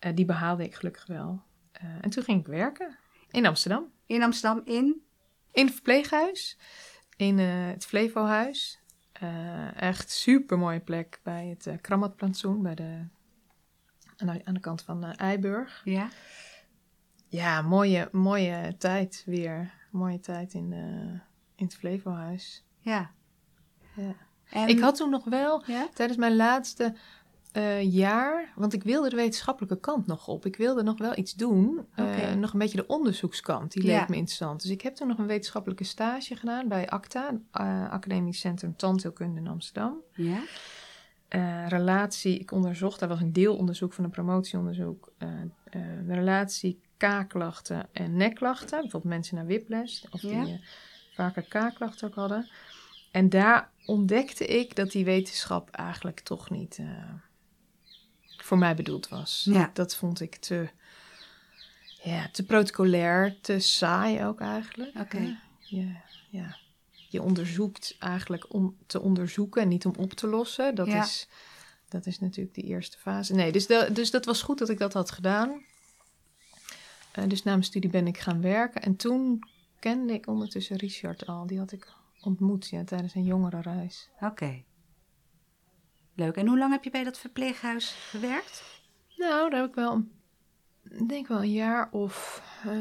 uh, die behaalde ik gelukkig wel. Uh, en toen ging ik werken in Amsterdam. In Amsterdam, in? In het verpleeghuis, in het Flevohuis. Uh, echt super mooie plek bij het uh, Krammatplantsoen, bij de aan de, aan de kant van uh, Eiburg. Ja. Ja, mooie, mooie tijd weer. Mooie tijd in, in het Flevohuis. Ja. ja. En... Ik had toen nog wel, ja? tijdens mijn laatste uh, jaar, want ik wilde de wetenschappelijke kant nog op. Ik wilde nog wel iets doen. Uh, nog een beetje de onderzoekskant, die leek me interessant. Dus ik heb toen nog een wetenschappelijke stage gedaan bij ACTA, uh, Academisch Centrum Tandheelkunde in Amsterdam. Ja. relatie, ik onderzocht, daar was een deelonderzoek van een promotieonderzoek. relatie kaakklachten en nekklachten. Bijvoorbeeld mensen naar whiplash, of die vaker kaakklachten ook hadden. En daar ontdekte ik dat die wetenschap eigenlijk toch niet voor mij bedoeld was. Ja. Dat vond ik te, ja, te protocolair, te saai ook eigenlijk. Oké. Ja, ja. Je onderzoekt eigenlijk om te onderzoeken en niet om op te lossen. Dat, is, dat is natuurlijk de eerste fase. Nee, dus, de, dus dat was goed dat ik dat had gedaan. Uh, dus na mijn studie ben ik gaan werken. En toen kende ik ondertussen Richard al. Die had ik ontmoet ja, tijdens een jongerenreis. Oké. Leuk. En hoe lang heb je bij dat verpleeghuis gewerkt? Nou, daar heb ik wel, ik denk wel een jaar of. Uh,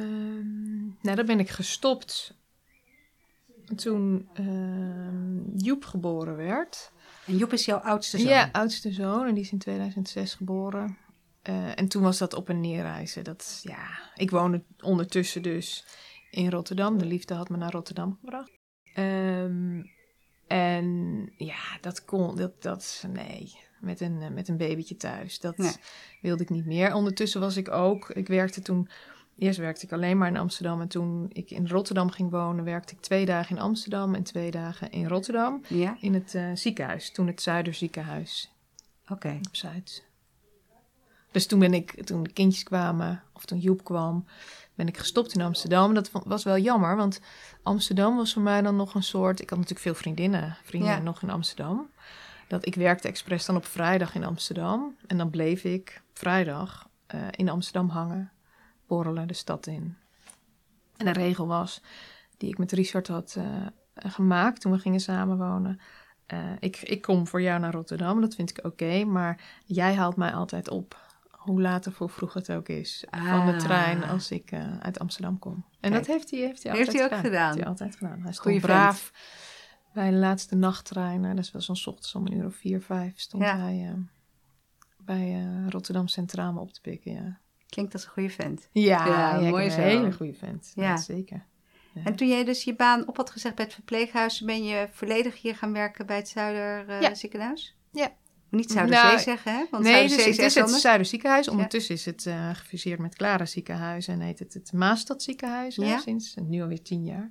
nou, daar ben ik gestopt toen uh, Joep geboren werd. En Joep is jouw oudste zoon? Ja, oudste zoon. En die is in 2006 geboren. Uh, en toen was dat op en neerreizen. Dat, ja, ik woonde ondertussen dus in Rotterdam. De liefde had me naar Rotterdam gebracht. Um, en ja, dat kon, dat, dat nee, met een, eh, met een babytje thuis. Dat wilde ik niet meer. Ondertussen was ik ook, ik werkte toen, eerst werkte ik alleen maar in Amsterdam. En toen ik in Rotterdam ging wonen, werkte ik twee dagen in Amsterdam en twee dagen in Rotterdam. Ja. In het uh, ziekenhuis, toen het Zuiderziekenhuis. Oké. Op Zuid. Dus toen ben ik, toen de kindjes kwamen, of toen Joep kwam, ben ik gestopt in Amsterdam. Dat was wel jammer, want Amsterdam was voor mij dan nog een soort... Ik had natuurlijk veel vriendinnen, vrienden nog in Amsterdam. Dat ik werkte expres dan op vrijdag in Amsterdam. En dan bleef ik vrijdag uh, in Amsterdam hangen, borrelen de stad in. En de regel was, die ik met Richard had uh, gemaakt toen we gingen samenwonen... Uh, ik, ik kom voor jou naar Rotterdam, dat vind ik oké, okay, maar jij haalt mij altijd op hoe later voor vroeg het ook is, van de trein ah. als ik uh, uit Amsterdam kom. En dat heeft hij, heeft hij altijd heeft hij ook gedaan. Heeft hij altijd gedaan. Hij stond braaf bij de laatste nachttrein. Dat was zo'n ochtends om een uur of vier, vijf stond ja. hij uh, bij uh, Rotterdam Centraal op te pikken. Ja. Klinkt als een goede vent. Ja, ja, ja mooi zo. Een hele goede vent. Ja, zeker. Ja. En toen jij dus je baan op had gezegd bij het verpleeghuis, ben je volledig hier gaan werken bij het Zuider ziekenhuis? Ja, niet Zuiderzee nou, zeggen, hè? Want nee, dus het is het Zuiderziekenhuis. Ondertussen is het uh, gefuseerd met Clara Ziekenhuis en heet het het Maastad Ziekenhuis. Ja. Hè, sinds nu alweer tien jaar.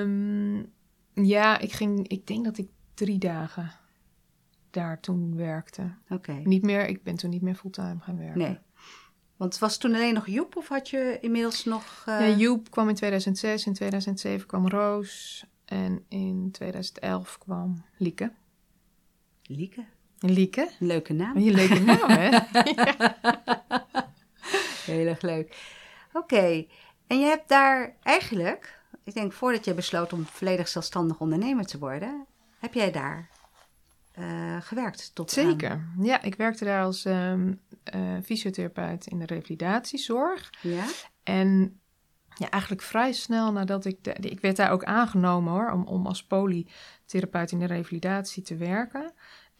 Um, ja, ik ging, ik denk dat ik drie dagen daar toen werkte. Oké. Niet meer, ik ben toen niet meer fulltime gaan werken. Nee. Want was toen alleen nog Joep of had je inmiddels nog... Uh... Ja, Joep kwam in 2006, in 2007 kwam Roos en in 2011 kwam Lieke. Lieke. Lieke. Leuke naam. Een leuke naam, hè? <laughs> Heel erg leuk. Oké. En je hebt daar eigenlijk, ik denk voordat je besloot om volledig zelfstandig ondernemer te worden, heb jij daar uh, gewerkt tot Zeker. Ja, ik werkte daar als um, uh, fysiotherapeut in de revalidatiezorg. Ja. En ja, eigenlijk vrij snel nadat ik... De, ik werd daar ook aangenomen hoor, om, om als polytherapeut in de revalidatie te werken.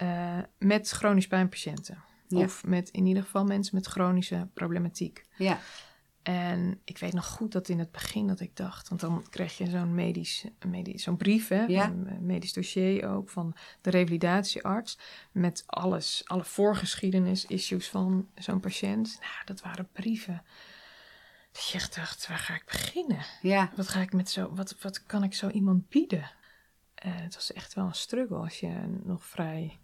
Uh, met chronisch pijnpatiënten. Of met in ieder geval mensen met chronische problematiek. Ja. En ik weet nog goed dat in het begin dat ik dacht, want dan kreeg je zo'n medisch, medisch zo'n brief, hè, ja. een medisch dossier ook van de revalidatiearts met alles, alle voorgeschiedenis, issues van zo'n patiënt. Nou, dat waren brieven dat je echt dacht, waar ga ik beginnen? Ja. Wat, ga ik met zo, wat, wat kan ik zo iemand bieden? Uh, het was echt wel een struggle als je nog vrij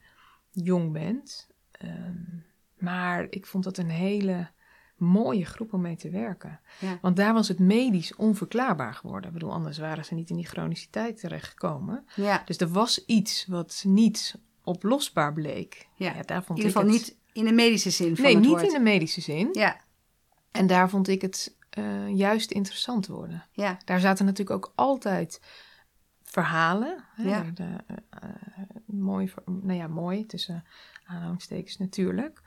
jong bent. Um, maar ik vond dat een hele mooie groep om mee te werken. Ja. Want daar was het medisch onverklaarbaar geworden. Ik bedoel, anders waren ze niet in die chroniciteit terechtgekomen. Ja. Dus er was iets wat niet oplosbaar bleek. Ja. ja daar vond in ieder geval niet in de medische zin van Nee, het niet woord. in de medische zin. Ja. En daar vond ik het uh, juist interessant worden. Ja. Daar zaten natuurlijk ook altijd verhalen. Ja. de, uh, mooi, nou ja, mooi tussen aanhalingstekens natuurlijk.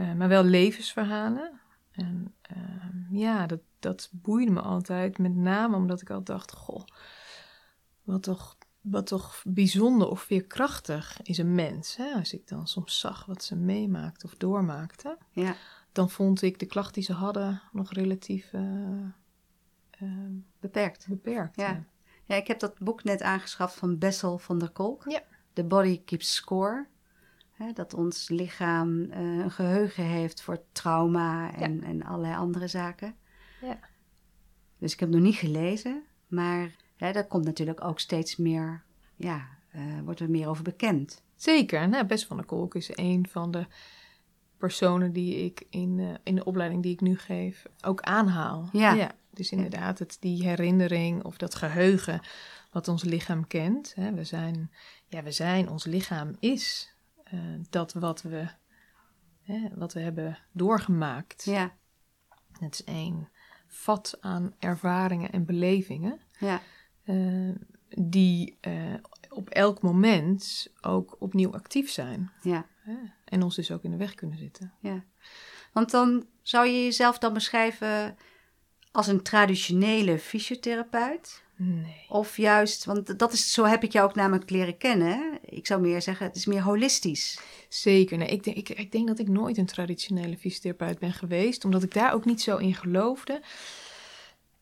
uh, maar wel levensverhalen. En ehm, ja, dat, dat boeide me altijd. Met name omdat ik altijd dacht: goh, wat toch, wat toch bijzonder of veerkrachtig is een mens. Hè? Als ik dan soms zag wat ze meemaakte of doormaakte, ja. dan vond ik de klachten die ze hadden nog relatief uh, beperkt. beperkt ja. ja. Ik heb dat boek net aangeschaft van Bessel van der Kolk. Ja. The Body Keeps Score. Hè, dat ons lichaam uh, een geheugen heeft voor trauma en, en allerlei andere zaken. Ja. Dus ik heb nog niet gelezen, maar hè, daar komt natuurlijk ook steeds meer, ja, uh, wordt er meer over bekend. Zeker, nou, Bess van der Kolk is een van de personen die ik in, uh, in de opleiding die ik nu geef ook aanhaal. Ja. ja dus inderdaad, het, die herinnering of dat geheugen wat ons lichaam kent. Hè, we, zijn, ja, we zijn, ons lichaam is uh, dat wat we, hè, wat we hebben doorgemaakt. Ja. Het is één vat aan ervaringen en belevingen. Ja. Uh, die uh, op elk moment ook opnieuw actief zijn. Ja. En ons dus ook in de weg kunnen zitten. Ja. Want dan zou je jezelf dan beschrijven als een traditionele fysiotherapeut? Nee. Of juist, want dat is, zo heb ik jou ook namelijk leren kennen. Ik zou meer zeggen, het is meer holistisch. Zeker. Nee, ik, denk, ik, ik denk dat ik nooit een traditionele fysiotherapeut ben geweest, omdat ik daar ook niet zo in geloofde.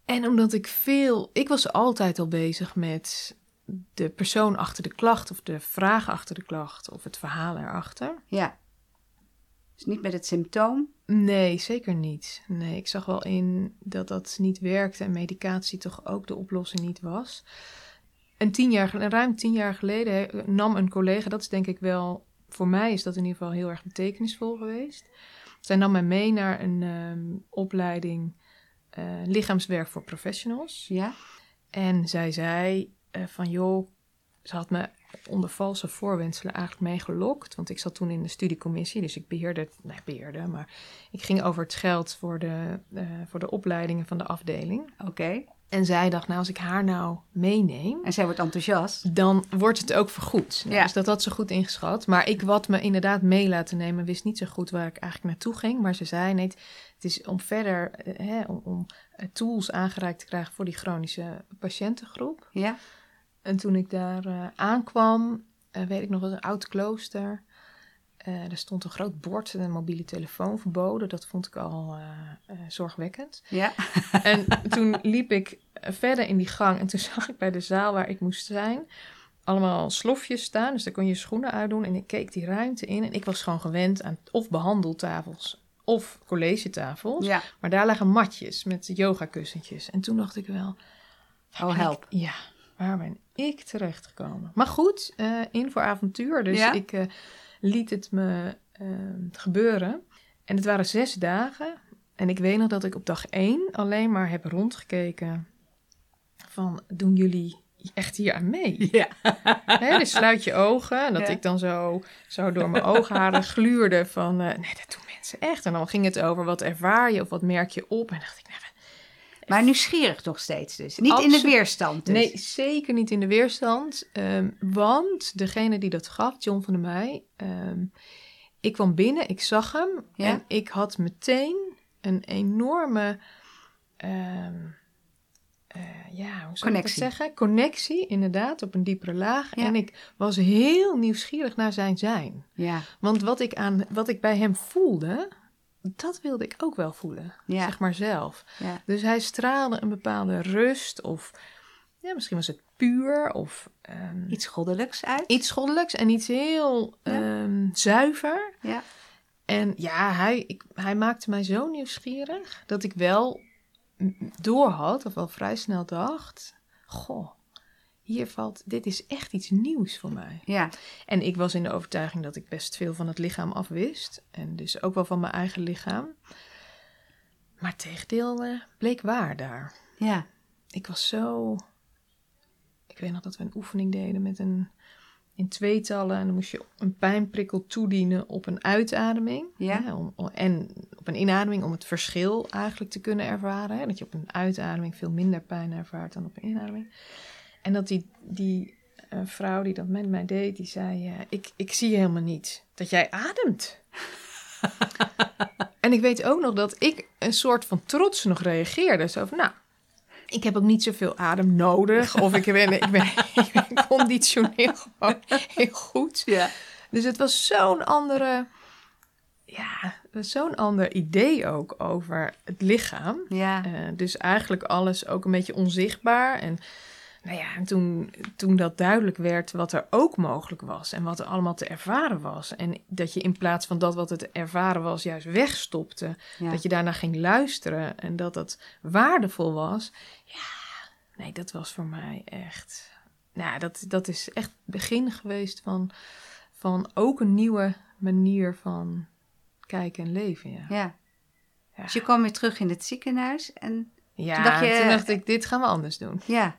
En omdat ik veel, ik was altijd al bezig met de persoon achter de klacht, of de vraag achter de klacht, of het verhaal erachter. Ja. Dus niet met het symptoom? Nee, zeker niet. Nee, ik zag wel in dat dat niet werkte en medicatie toch ook de oplossing niet was. En tien jaar, ruim tien jaar geleden nam een collega, dat is denk ik wel, voor mij is dat in ieder geval heel erg betekenisvol geweest. Zij nam mij mee naar een um, opleiding uh, lichaamswerk voor professionals. Ja. En zij zei uh, van joh, ze had me onder valse voorwenselen eigenlijk meegelokt. Want ik zat toen in de studiecommissie, dus ik beheerde, nee, beheerde, maar ik ging over het geld voor de, uh, voor de opleidingen van de afdeling. Oké. En zij dacht, nou, als ik haar nou meeneem. En zij wordt enthousiast. Dan wordt het ook vergoed. Ja. Dus dat had ze goed ingeschat. Maar ik wat me inderdaad mee laten nemen, wist niet zo goed waar ik eigenlijk naartoe ging. Maar ze zei: nee, het is om verder eh, hè, om, om eh, tools aangereikt te krijgen voor die chronische patiëntengroep. Ja. En toen ik daar uh, aankwam, uh, weet ik nog wel, een oud klooster. Uh, er stond een groot bord en een mobiele telefoon verboden. Dat vond ik al zorgwekkend. Ja. <laughs> en toen liep ik verder in die gang en toen <laughs> zag ik bij de zaal waar ik moest zijn allemaal slofjes staan. Dus daar kon je schoenen uitdoen. En ik keek die ruimte in en ik was gewoon gewend aan of behandeltafels of collegetafels. Ja. Maar daar lagen matjes met yogakussentjes. En toen dacht ik wel... Oh, help. ja, waar ben ik terechtgekomen? Maar goed, uh, in voor avontuur. Dus ik uh, liet het me uh, gebeuren. En het waren zes dagen. En ik weet nog dat ik op dag één alleen maar heb rondgekeken van doen jullie echt hier aan mee? Ja. He, dus sluit je ogen. En dat ik dan zo, zo door mijn oogharen gluurde van nee, dat doen mensen echt. En dan ging het over wat ervaar je of wat merk je op. En dacht ik, nou, maar nieuwsgierig nog steeds dus. Niet in de weerstand dus. Nee, zeker niet in de weerstand. Um, want degene die dat gaf, John van der Meij... Um, ik kwam binnen, ik zag hem... en ik had meteen een enorme... Um, uh, ja, hoe zou Connectie. ik dat zeggen? Connectie, inderdaad, op een diepere laag. En ik was heel nieuwsgierig naar zijn zijn. Ja. Want wat ik, aan, wat ik bij hem voelde dat wilde ik ook wel voelen, zeg maar zelf. Ja. Dus hij straalde een bepaalde rust of ja, misschien was het puur of... Um, iets goddelijks uit. Iets goddelijks en iets heel um, zuiver. Ja. En ja, hij, ik, hij maakte mij zo nieuwsgierig dat ik wel doorhad, of wel vrij snel dacht... Goh, hier valt, dit is echt iets nieuws voor mij. Ja. En ik was in de overtuiging dat ik best veel van het lichaam afwist. En dus ook wel van mijn eigen lichaam. Maar het tegendeel uh, bleek waar daar. Ja. Ik was zo... Ik weet nog dat we een oefening deden met een... In tweetallen. En dan moest je een pijnprikkel toedienen op een uitademing. Ja. om, en op een inademing om het verschil eigenlijk te kunnen ervaren. Hè? Dat je op een uitademing veel minder pijn ervaart dan op een inademing. En dat die, die uh, vrouw die dat met mij deed, die zei: uh, ik, ik zie helemaal niet dat jij ademt. <laughs> En ik weet ook nog dat ik een soort van trots nog reageerde. Zo van, nou, ik heb ook niet zoveel adem nodig. Of ik ben, ik ben, <laughs> <laughs> ik ben conditioneel gewoon heel goed. Ja. Dus het was zo'n andere... Ja, zo'n ander idee ook over het lichaam. Ja. Uh, dus eigenlijk alles ook een beetje onzichtbaar. En nou ja, en toen, toen dat duidelijk werd wat er ook mogelijk was en wat er allemaal te ervaren was. En dat je in plaats van dat wat het ervaren was, juist wegstopte. Dat je daarna ging luisteren en dat dat waardevol was. Ja, nee, dat was voor mij echt. Nou, dat, dat is echt het begin geweest van, van ook een nieuwe manier van kijken en leven. Ja. ja. Dus je kwam weer terug in het ziekenhuis en. Ja, toen dacht, je, toen dacht ik, dit gaan we anders doen. Ja.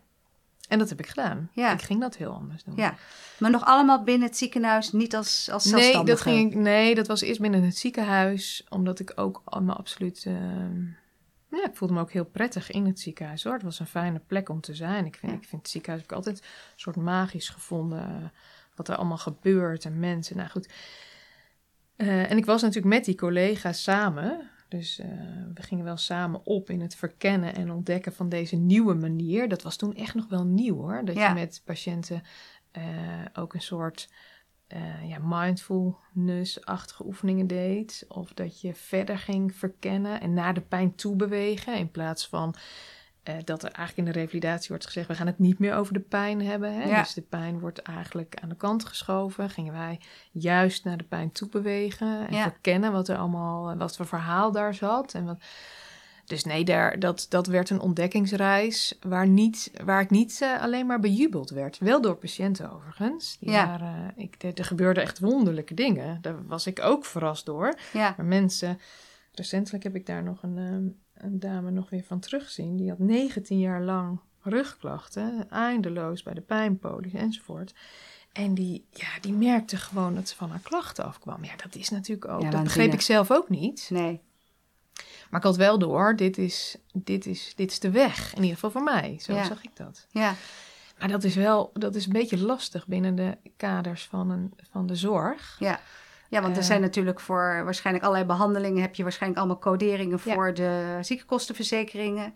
En dat heb ik gedaan. Ja. Ik ging dat heel anders doen. Ja. Maar nog allemaal binnen het ziekenhuis, niet als, als zelfstandige? Nee, dat, ging ik, nee, dat was eerst binnen het ziekenhuis. Omdat ik ook allemaal absoluut... Uh, ja, ik voelde me ook heel prettig in het ziekenhuis hoor. Het was een fijne plek om te zijn. Ik vind, ik vind het ziekenhuis heb ik altijd een soort magisch gevonden. Wat er allemaal gebeurt en mensen. Nou goed. Uh, en ik was natuurlijk met die collega's samen. Dus uh, we gingen wel samen op in het verkennen en ontdekken van deze nieuwe manier. Dat was toen echt nog wel nieuw hoor. Dat je met patiënten uh, ook een soort uh, ja, mindfulness-achtige oefeningen deed. Of dat je verder ging verkennen en naar de pijn toe bewegen. In plaats van uh, dat er eigenlijk in de revalidatie wordt gezegd: we gaan het niet meer over de pijn hebben. Hè? Dus de pijn wordt eigenlijk aan de kant geschoven. Gingen wij juist naar de pijn toe bewegen en verkennen wat er allemaal, wat voor verhaal daar zat. En wat, dus nee, daar, dat, dat werd een ontdekkingsreis waar, niet, waar ik niet uh, alleen maar bejubeld werd. Wel door patiënten overigens. Die ja. waren, ik, er, gebeurden echt wonderlijke dingen. Daar was ik ook verrast door. Ja. Maar mensen, recentelijk heb ik daar nog een, um, een dame nog weer van teruggezien. Die had 19 jaar lang rugklachten, eindeloos bij de pijnpolies enzovoort. En die, ja, die merkte gewoon dat ze van haar klachten afkwam. Ja, dat is natuurlijk ook. dat begreep ik zelf ook niet. Nee. Maar ik had wel door, dit is, dit is, dit is de weg. In ieder geval voor mij. Zo zag ik dat. Ja. Maar dat is wel, dat is een beetje lastig binnen de kaders van, een, van de zorg. Ja. Ja, want er zijn natuurlijk voor waarschijnlijk allerlei behandelingen... heb je waarschijnlijk allemaal coderingen voor de ziekenkostenverzekeringen.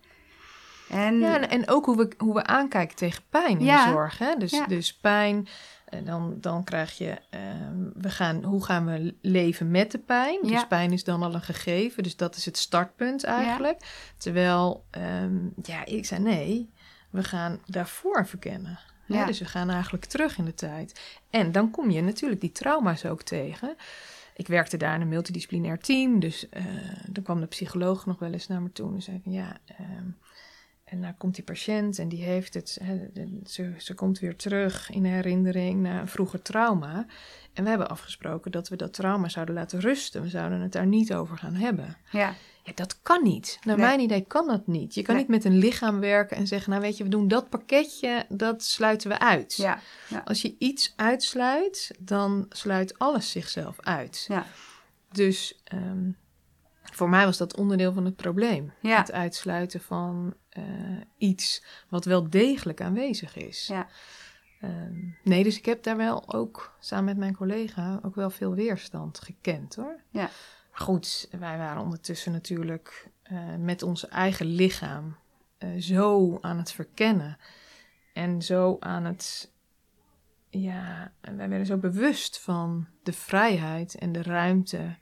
En... Ja, en, ook hoe we, hoe we aankijken tegen pijn in de zorg. Hè? Dus, dus pijn, en dan, dan krijg je, ehm, we gaan, hoe gaan we leven met de pijn? Dus pijn is dan al een gegeven, dus dat is het startpunt eigenlijk. Terwijl, um, ja, ik zei nee, we gaan daarvoor verkennen. Ja. Dus we gaan eigenlijk terug in de tijd. En dan kom je natuurlijk die trauma's ook tegen. Ik werkte daar in een multidisciplinair team. Dus uh, dan kwam de psycholoog nog wel eens naar me toe en zei van ja. Uh, en dan komt die patiënt en die heeft het. Ze, ze komt weer terug in herinnering naar een vroeger trauma. En we hebben afgesproken dat we dat trauma zouden laten rusten. We zouden het daar niet over gaan hebben. Ja. Ja, dat kan niet. Naar mijn idee kan dat niet. Je kan niet met een lichaam werken en zeggen, nou weet je, we doen dat pakketje, dat sluiten we uit. Ja. ja. Als je iets uitsluit, dan sluit alles zichzelf uit. Ja. Dus um, voor mij was dat onderdeel van het probleem. Ja. Het uitsluiten van uh, iets wat wel degelijk aanwezig is. Ja. Um, nee, dus ik heb daar wel ook samen met mijn collega ook wel veel weerstand gekend hoor. Ja goed, wij waren ondertussen natuurlijk uh, met ons eigen lichaam uh, zo aan het verkennen. En zo aan het. Ja, wij werden zo bewust van de vrijheid en de ruimte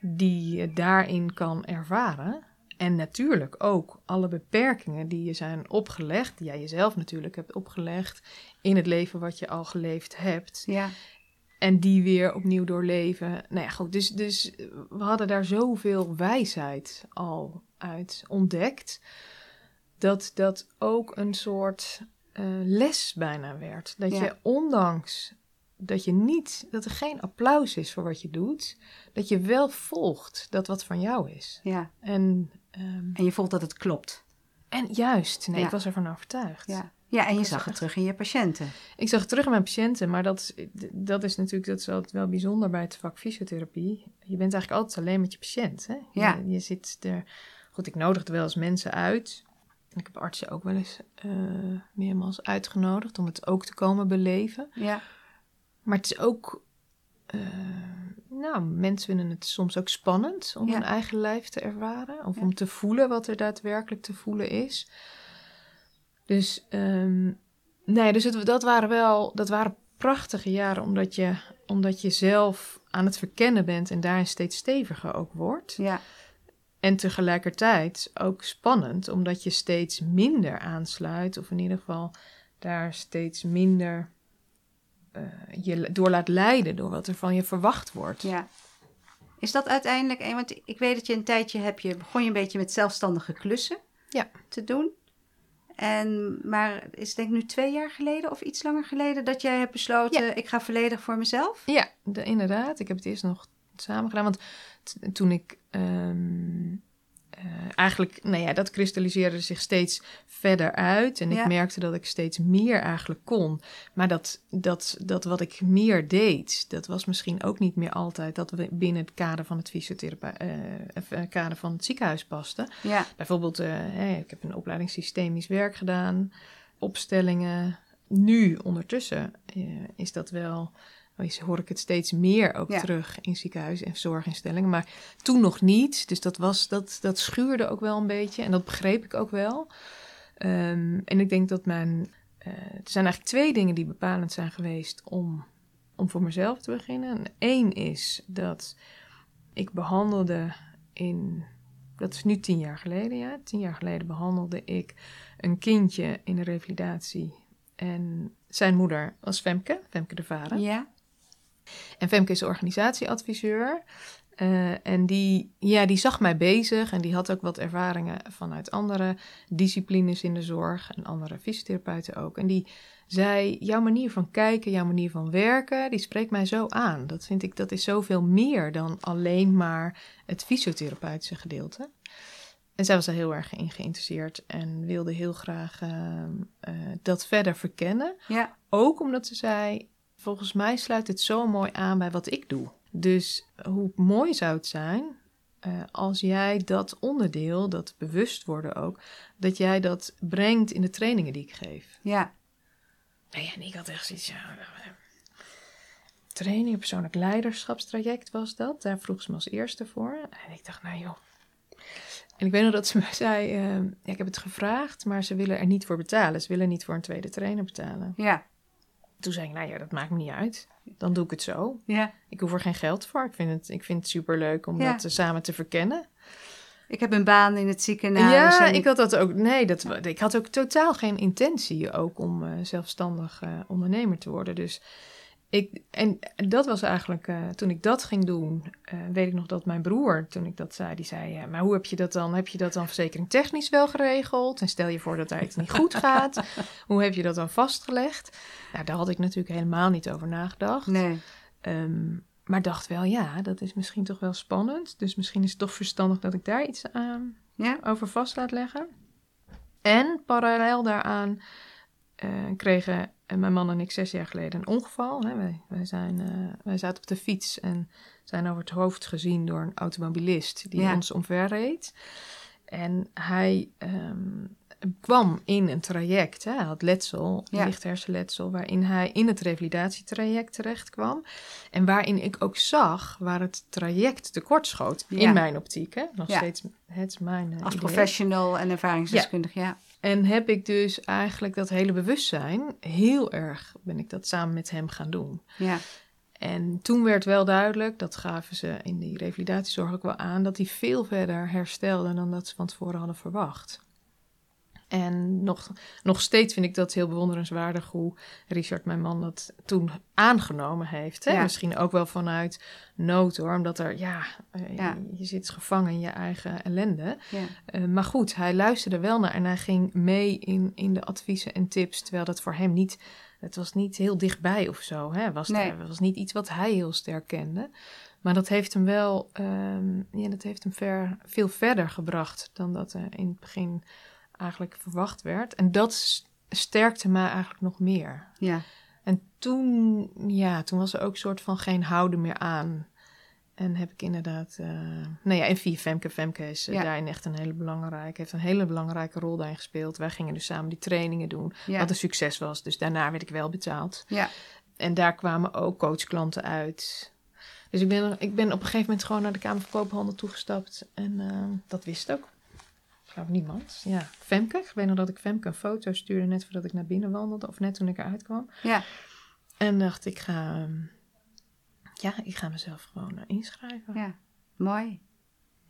die je daarin kan ervaren. En natuurlijk ook alle beperkingen die je zijn opgelegd, die jij jezelf natuurlijk hebt opgelegd in het leven wat je al geleefd hebt. Ja. En die weer opnieuw doorleven. Nou ja, goed. Dus, dus we hadden daar zoveel wijsheid al uit ontdekt. Dat dat ook een soort uh, les bijna werd. Dat je ondanks dat je niet, dat er geen applaus is voor wat je doet, dat je wel volgt dat wat van jou is. Ja. En, um, en je voelt dat het klopt. En juist, nee, ik was ervan overtuigd. Ja. Ja, en je zag het terug in je patiënten. Ik zag het terug in mijn patiënten, maar dat is, dat is natuurlijk dat is altijd wel bijzonder bij het vak fysiotherapie. Je bent eigenlijk altijd alleen met je patiënt. Hè? Ja. Je, je zit er. Goed, ik nodigde wel eens mensen uit. Ik heb artsen ook wel eens uh, meermaals uitgenodigd om het ook te komen beleven. Ja. Maar het is ook. Uh, nou, mensen vinden het soms ook spannend om hun eigen lijf te ervaren. Of om te voelen wat er daadwerkelijk te voelen is. Dus, um, nee, dus het, dat waren wel, dat waren prachtige jaren, omdat je, omdat je zelf aan het verkennen bent en daarin steeds steviger ook wordt. Ja. En tegelijkertijd ook spannend, omdat je steeds minder aansluit, of in ieder geval daar steeds minder uh, je door laat leiden door wat er van je verwacht wordt. Ja. Is dat uiteindelijk, want ik weet dat je een tijdje heb je, begon je een beetje met zelfstandige klussen ja. te doen. En, maar is het denk ik nu twee jaar geleden of iets langer geleden dat jij hebt besloten, ik ga volledig voor mezelf? Ja, de, inderdaad. Ik heb het eerst nog samen gedaan. Want toen ik ehm, uh, eigenlijk, nou ja, dat kristalliseerde zich steeds verder uit. En ik merkte dat ik steeds meer eigenlijk kon. Maar dat, dat, dat wat ik meer deed, dat was misschien ook niet meer altijd dat we binnen het kader van het fysiotherapeut, uh, kader van het ziekenhuis paste. Ja. Bijvoorbeeld, uh, ik heb een opleiding systemisch werk gedaan, opstellingen. Nu ondertussen is dat wel hoor ik het steeds meer ook terug in ziekenhuizen en zorginstellingen. Maar toen nog niet. Dus dat, was, dat, dat schuurde ook wel een beetje. En dat begreep ik ook wel. Ehm, en ik denk dat mijn. Uh, er zijn eigenlijk twee dingen die bepalend zijn geweest om, om voor mezelf te beginnen. Eén is dat ik behandelde in. Dat is nu tien jaar geleden, ja. Tien jaar geleden behandelde ik een kindje in de revalidatie. En zijn moeder was Femke, Femke de Varen. Ja. En Femke is organisatieadviseur. Uh, en die, ja, die zag mij bezig en die had ook wat ervaringen vanuit andere disciplines in de zorg en andere fysiotherapeuten ook. En die zei: Jouw manier van kijken, jouw manier van werken, die spreekt mij zo aan. Dat vind ik, dat is zoveel meer dan alleen maar het fysiotherapeutische gedeelte. En zij was er heel erg in geïnteresseerd en wilde heel graag uh, uh, dat verder verkennen. Ja. Ook omdat ze zei: Volgens mij sluit het zo mooi aan bij wat ik doe. Dus hoe mooi zou het zijn uh, als jij dat onderdeel, dat bewust worden ook, dat jij dat brengt in de trainingen die ik geef. Ja. Nou ja, en ik had echt zoiets, ja, training, persoonlijk leiderschapstraject was dat. Daar vroeg ze me als eerste voor. En ik dacht, nou joh. En ik weet nog dat ze <laughs> me zei, uh, ja, ik heb het gevraagd, maar ze willen er niet voor betalen. Ze willen niet voor een tweede trainer betalen. Ja. Toen zei ik, nou ja, dat maakt me niet uit. Dan doe ik het zo. Ja. Ik hoef er geen geld voor. Ik vind het, ik vind het superleuk om dat samen te verkennen. Ik heb een baan in het ziekenhuis. Ja, ik had dat ook. Nee, dat, ik had ook totaal geen intentie ook om uh, zelfstandig uh, ondernemer te worden. Dus ik, en dat was eigenlijk, uh, toen ik dat ging doen, uh, weet ik nog dat mijn broer, toen ik dat zei, die zei, ja, maar hoe heb je dat dan, heb je dat dan verzekering technisch wel geregeld? En stel je voor dat daar iets niet goed gaat, <laughs> hoe heb je dat dan vastgelegd? Nou, daar had ik natuurlijk helemaal niet over nagedacht. Nee. Um, maar dacht wel, ja, dat is misschien toch wel spannend. Dus misschien is het toch verstandig dat ik daar iets aan, ja? over vast laat leggen. En parallel daaraan kregen mijn man en ik zes jaar geleden een ongeval. Hè. Wij, wij, zijn, uh, wij zaten op de fiets en zijn over het hoofd gezien door een automobilist die ons omverreed. En hij um, kwam in een traject, hè. hij had letsel, ja. licht hersenletsel, waarin hij in het revalidatietraject terecht kwam. En waarin ik ook zag waar het traject tekortschoot, ja. in mijn optiek. Hè. Nog steeds, het mijn Als professional en ervaringsdeskundig, ja. En heb ik dus eigenlijk dat hele bewustzijn, heel erg ben ik dat samen met hem gaan doen. Ja. En toen werd wel duidelijk, dat gaven ze in die revalidatiezorg ook wel aan, dat hij veel verder herstelde dan dat ze van tevoren hadden verwacht. En nog, nog steeds vind ik dat heel bewonderenswaardig hoe Richard, mijn man, dat toen aangenomen heeft. Hè? Misschien ook wel vanuit nood hoor, omdat er, ja, eh, ja. Je, je, zit gevangen in je eigen ellende. Ja. Uh, maar goed, hij luisterde wel naar en hij ging mee in, in de adviezen en tips, terwijl dat voor hem niet, het was niet heel dichtbij of zo. Hè? Was, nee. Het was niet iets wat hij heel sterk kende. Maar dat heeft hem wel, um, ja, dat heeft hem ver, veel verder gebracht dan dat uh, in het begin eigenlijk verwacht werd. En dat sterkte mij eigenlijk nog meer. Ja. En toen, ja, toen was er ook een soort van geen houden meer aan. En heb ik inderdaad, uh, nou ja, en via Femke. Femke is uh, ja. daarin echt een hele belangrijke, heeft een hele belangrijke rol daarin gespeeld. Wij gingen dus samen die trainingen doen, ja. wat een succes was. Dus daarna werd ik wel betaald. Ja. En daar kwamen ook coachklanten uit. Dus ik ben, ik ben op een gegeven moment gewoon naar de Kamer van Koophandel toegestapt. En uh, dat wist ook. Ik geloof niemand. Ja, Femke. Ik weet nog dat ik Femke een foto stuurde net voordat ik naar binnen wandelde. Of net toen ik eruit kwam. Ja. En dacht, ik ga, ehm, ja, ik ga mezelf gewoon uh, inschrijven. Ja, mooi.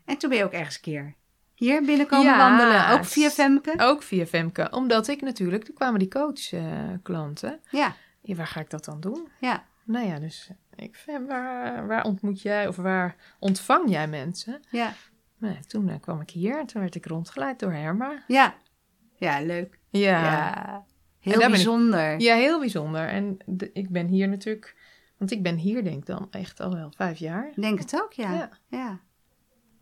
En toen ben je ook ergens een keer hier binnenkomen wandelen. Ook via Femke? Ook via Femke. Omdat ik natuurlijk, er kwamen die coachklanten. Uh, ja. ja. Waar ga ik dat dan doen? Ja. Nou ja, dus ik vind, waar, waar ontmoet jij of waar ontvang jij mensen? Ja. Nou, toen uh, kwam ik hier en toen werd ik rondgeleid door Herma. Ja. Ja, leuk. Ja. ja. Heel bijzonder. Ik, ja, heel bijzonder. En de, ik ben hier natuurlijk, want ik ben hier denk ik dan echt al wel vijf jaar. Denk het ook, ja. Ja. ja.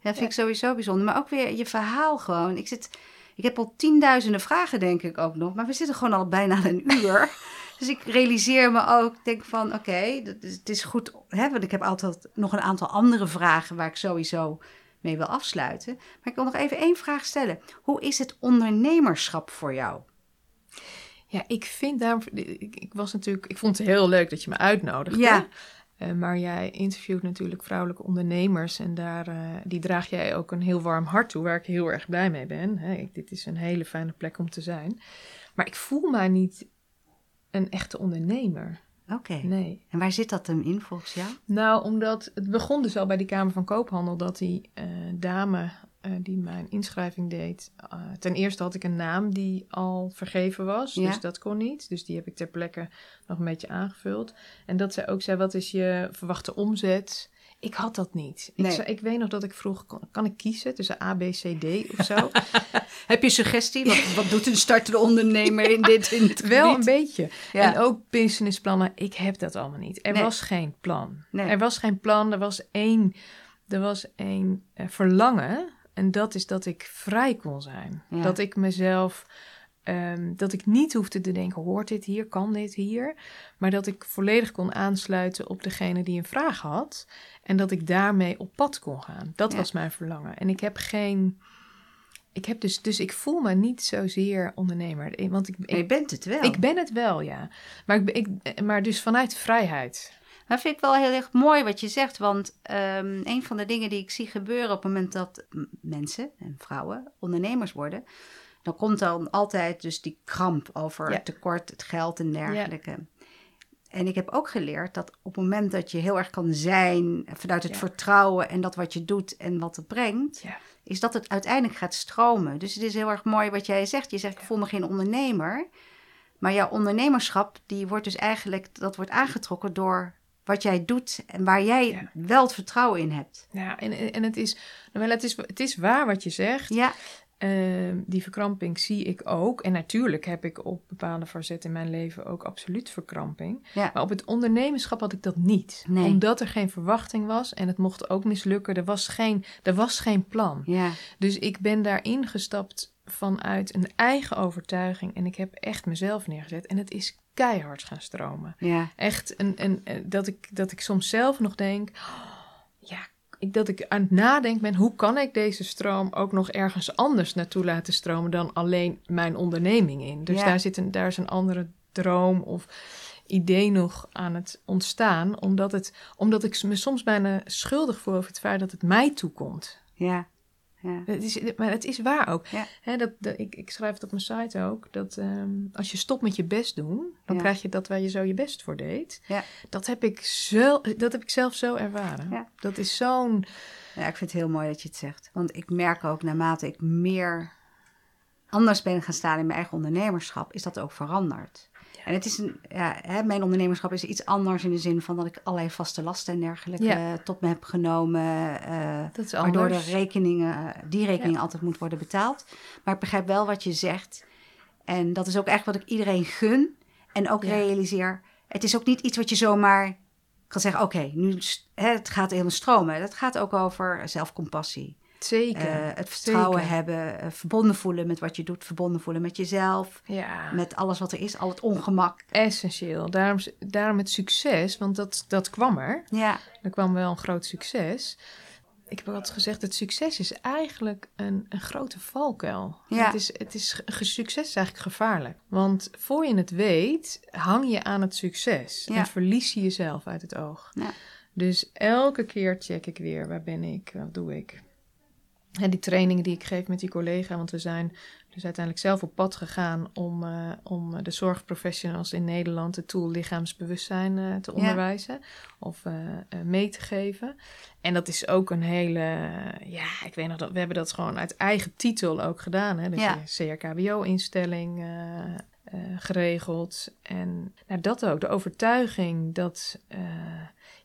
Dat vind ik sowieso bijzonder. Maar ook weer je verhaal gewoon. Ik, zit, ik heb al tienduizenden vragen, denk ik ook nog. Maar we zitten gewoon al bijna een uur. <laughs> dus ik realiseer me ook, denk van oké, okay, het is goed. Hè, want ik heb altijd nog een aantal andere vragen waar ik sowieso mee wil afsluiten. Maar ik wil nog even één vraag stellen. Hoe is het ondernemerschap voor jou? Ja, ik vind daar. Ik, ik, was natuurlijk. Ik vond het heel leuk dat je me uitnodigde. Ja. Uh, maar jij interviewt natuurlijk vrouwelijke ondernemers en daar, uh, die draag jij ook een heel warm hart toe, waar ik heel erg blij mee ben. Hè, dit is een hele fijne plek om te zijn. Maar ik voel mij niet een echte ondernemer. Oké. Nee. En waar zit dat hem in volgens jou? Nou, omdat het begon dus al bij die Kamer van Koophandel dat die uh, dame uh, die mijn inschrijving deed. Uh, ten eerste had ik een naam die al vergeven was, ja. dus dat kon niet. Dus die heb ik ter plekke nog een beetje aangevuld. En dat zij ook zei, wat is je verwachte omzet? Ik had dat niet. Nee. Ik, ik weet nog dat ik vroeg, kan, ik kiezen tussen A, B, C, D of zo? <laughs> heb je suggestie? Wat, wat doet een startende ondernemer in dit in Wel een beetje. Ja. En ook businessplannen, ik heb dat allemaal niet. Er Nee. was geen plan. Nee. Er was geen plan, er was één, er was één eh, verlangen. En dat is dat ik vrij kon zijn. Ja. Dat ik mezelf, ehm, dat ik niet hoefde te denken, hoort dit hier, kan dit hier? Maar dat ik volledig kon aansluiten op degene die een vraag had. En dat ik daarmee op pad kon gaan. Dat Ja. was mijn verlangen. En ik heb geen... Ik heb dus, dus ik voel me niet zozeer ondernemer. Want ik, Maar je ik, bent het wel. ik ben het wel, ja. Maar, ik, maar dus vanuit vrijheid. Dat vind ik wel heel erg mooi wat je zegt. Want ehm, een van de dingen die ik zie gebeuren op het moment dat mensen en vrouwen ondernemers worden. Dan komt dan altijd dus die kramp over Ja. tekort, het geld en dergelijke. En ik heb ook geleerd dat op het moment dat je heel erg kan zijn vanuit het Ja. vertrouwen en dat wat je doet en wat het brengt, Ja. is dat het uiteindelijk gaat stromen. Dus het is heel erg mooi wat jij zegt. Je zegt, ik voel me geen ondernemer. Maar jouw ondernemerschap, die wordt dus eigenlijk, dat wordt aangetrokken door wat jij doet en waar jij wel het vertrouwen in hebt. Ja, en, en het, is, nou wel, het, is, het is waar wat je zegt. Ja, Ehm, die verkramping zie ik ook. En natuurlijk heb ik op bepaalde facetten in mijn leven ook absoluut verkramping. Ja. Maar op het ondernemerschap had ik dat niet. Nee. Omdat er geen verwachting was en het mocht ook mislukken. Er was geen, er was geen plan. ja, Dus ik ben daarin gestapt vanuit een eigen overtuiging. En ik heb echt mezelf neergezet. En het is keihard gaan stromen. ja, Echt een, een, een- dat, ik, dat ik soms zelf nog denk... "Oh, ja, dat ik aan het nadenken ben... hoe kan ik deze stroom ook nog ergens anders naartoe laten stromen... dan alleen mijn onderneming in. Dus Ja. daar, zit een, daar is een andere droom of idee nog aan het ontstaan... omdat, het, omdat ik me soms bijna schuldig voel over het feit dat het mij toekomt. ja, ja. Het is, maar het is waar ook. Ja. Dat, dat- ik, ik schrijf het op mijn site ook. Dat ehm, als je stopt met je best doen, dan Ja. krijg je dat waar je zo je best voor deed. Ja. Dat, heb ik zo, dat heb ik zelf zo ervaren. Dat is zo'n. Ja, ik vind het heel mooi dat je het zegt. Want ik merk ook naarmate ik meer anders ben gaan staan in mijn eigen ondernemerschap, is dat ook veranderd. En het is een, ja, hè, mijn ondernemerschap is iets anders in de zin van dat ik allerlei vaste lasten en dergelijke Ja. tot me heb genomen. eh, Dat is waardoor de rekeningen, eh, die rekening altijd moet worden betaald. Maar ik begrijp wel wat je zegt. En dat is ook echt wat ik iedereen gun. En ook Ja. realiseer, het is ook niet iets wat je zomaar kan zeggen... oké, nu hè, het gaat helemaal stromen. Het gaat ook over zelfcompassie. Zeker. Eh, het vertrouwen Zeker. hebben, eh, verbonden voelen met wat je doet... verbonden voelen met jezelf, Ja, met alles wat er is, al het ongemak. essentieel. Daarom, daarom het succes, want dat, dat kwam er. Ja, Er kwam wel een groot succes. Ik heb altijd gezegd, het succes is eigenlijk een, een grote valkuil. Ja. Het, is, het is, succes is eigenlijk gevaarlijk. Want voor je het weet, hang je aan het succes. Ja. En verlies je jezelf uit het oog. Ja. Dus elke keer check ik weer, waar ben ik, wat doe ik. En die trainingen die ik geef met die collega, want we zijn dus uiteindelijk zelf op pad gegaan om, uh, om de zorgprofessionals in Nederland het tool lichaamsbewustzijn uh, te onderwijzen of uh, mee te geven. En dat is ook een hele, ja, ik weet nog dat we hebben dat gewoon uit eigen titel ook gedaan. Hè? Dus ja. CRKBO-instelling geregeld. En nou, dat ook, de overtuiging dat,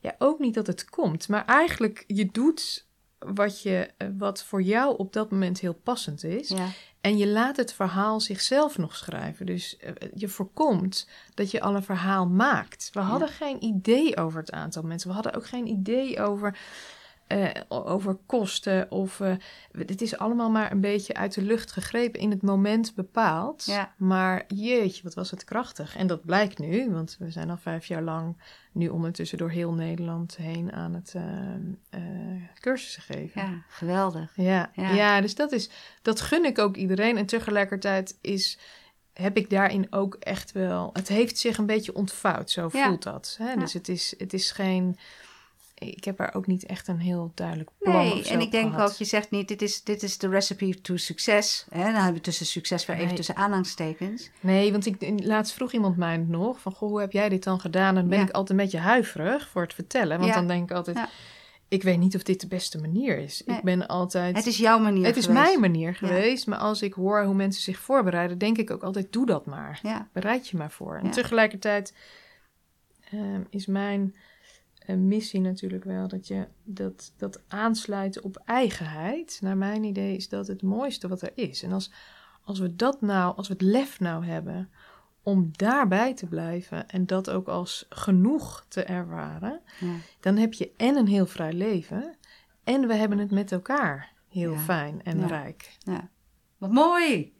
ja, ook niet dat het komt, maar eigenlijk je doet wat, je, eh, wat voor jou op dat moment heel passend is. Ja. En je laat het verhaal zichzelf nog schrijven. Dus eh, je voorkomt dat je al een verhaal maakt. We hadden geen idee over het aantal mensen. We hadden ook geen idee over uh, over kosten. Of uh, het is allemaal maar een beetje uit de lucht gegrepen, in het moment bepaald. Ja. Maar jeetje, wat was het krachtig. En dat blijkt nu, want we zijn al vijf jaar lang nu ondertussen door heel Nederland heen aan het uh, cursussen geven. Ja, geweldig. Ja, ja. ja, dus dat, is, dat gun ik ook iedereen. En tegelijkertijd is heb ik daarin ook echt wel. Het heeft zich een beetje ontvouwd, zo voelt dat. Hè? Dus het is, het is geen ik heb daar ook niet echt een heel duidelijk plan Nee, en ik denk ook, je zegt niet, dit is, dit is de recipe to succes. Hè? Dan hebben we tussen succes weer even tussen aanhalingstekens. Nee, want ik, laatst vroeg iemand mij nog van, goh, hoe heb jij dit dan gedaan? En dan ben ik altijd een beetje huiverig voor het vertellen. Want dan denk ik altijd, ik weet niet of dit de beste manier is. Ik ben altijd... Het is jouw manier Het is mijn manier geweest. Maar als ik hoor hoe mensen zich voorbereiden, denk ik ook altijd, doe dat maar. Bereid je maar voor. En tegelijkertijd ehm, is mijn een missie natuurlijk wel. Dat je dat, dat aansluiten op eigenheid, naar mijn idee, is dat het mooiste wat er is. En als, als we dat nou, als we het lef nou hebben om daarbij te blijven en dat ook als genoeg te ervaren, ja. dan heb je en een heel vrij leven en we hebben het met elkaar heel fijn en rijk. Ja. Wat mooi!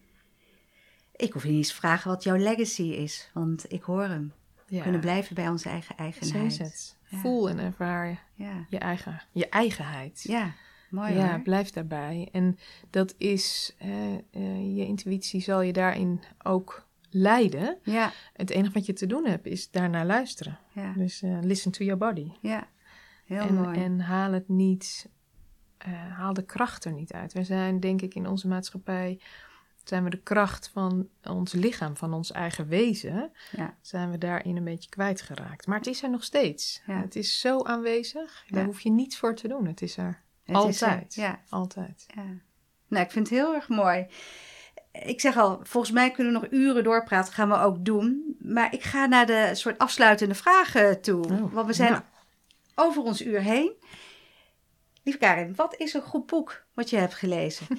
Ik hoef je niet eens te vragen wat jouw legacy is, want ik hoor hem. We kunnen blijven bij onze eigen eigenheid. Voel en ervaar ja. je, eigen, je eigenheid. Ja, mooi Ja, blijf daarbij. En dat is, uh, je intuïtie zal je daarin ook leiden. Ja. Het enige wat je te doen hebt is daarnaar luisteren. Ja. Dus uh, listen to your body. Ja, heel en, mooi. En haal het niet, haal de kracht er niet uit. We zijn denk ik in onze maatschappij zijn we de kracht van ons lichaam, van ons eigen wezen, ja. zijn we daarin een beetje kwijtgeraakt. Maar het is er nog steeds. Ja. Het is zo aanwezig. Daar hoef je niets voor te doen. Het is er altijd. ja. Altijd. Ja. Nou, ik vind het heel erg mooi. Ik zeg al, volgens mij kunnen we nog uren doorpraten. Gaan we ook doen. Maar ik ga naar de soort afsluitende vragen toe. Oh, want we zijn over ons uur heen. Lieve Karin, wat is een goed boek wat je hebt gelezen? <laughs>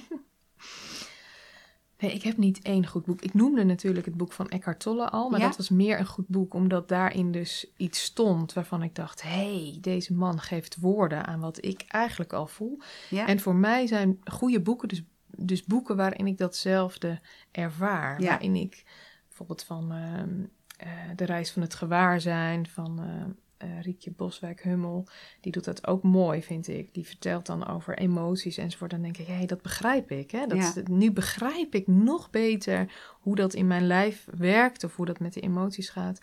Nee, ik heb niet één goed boek. Ik noemde natuurlijk het boek van Eckhart Tolle al, maar dat was meer een goed boek omdat daarin dus iets stond waarvan ik dacht: hé, hey, deze man geeft woorden aan wat ik eigenlijk al voel. Ja. En voor mij zijn goede boeken dus, dus boeken waarin ik datzelfde ervaar. Waarin ik bijvoorbeeld van ehm, eh, de reis van het gewaarzijn, van ehm, uh, Riekje Boswijk-Hummel, die doet dat ook mooi, vind ik. Die vertelt dan over emoties enzovoort. Dan denk ik, hé, hey, dat begrijp ik. Hè? Dat, Nu begrijp ik nog beter hoe dat in mijn lijf werkt of hoe dat met de emoties gaat.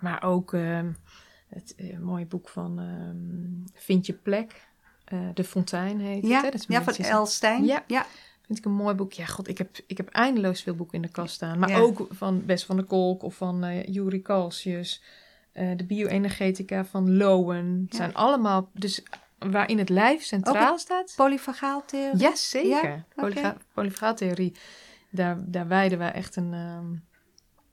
Maar ook uh, het uh, mooie boek van uh, Vind je plek. de Fontein heet ja, het. Hè? Dat is ja, van Elstein. Ja. ja. Vind ik een mooi boek. Ja, god, ik heb, ik heb eindeloos veel boeken in de kast staan. Maar ook van Bess van der Kolk of van uh, Juri Kalsjes. Uh, de bioenergetica van Lowen. Het zijn allemaal, dus waarin het lijf centraal staat. Polyfagaaltheorie? Ja, zeker. Ja? Polyfagaaltheorie, daar, daar wijden we echt een, um,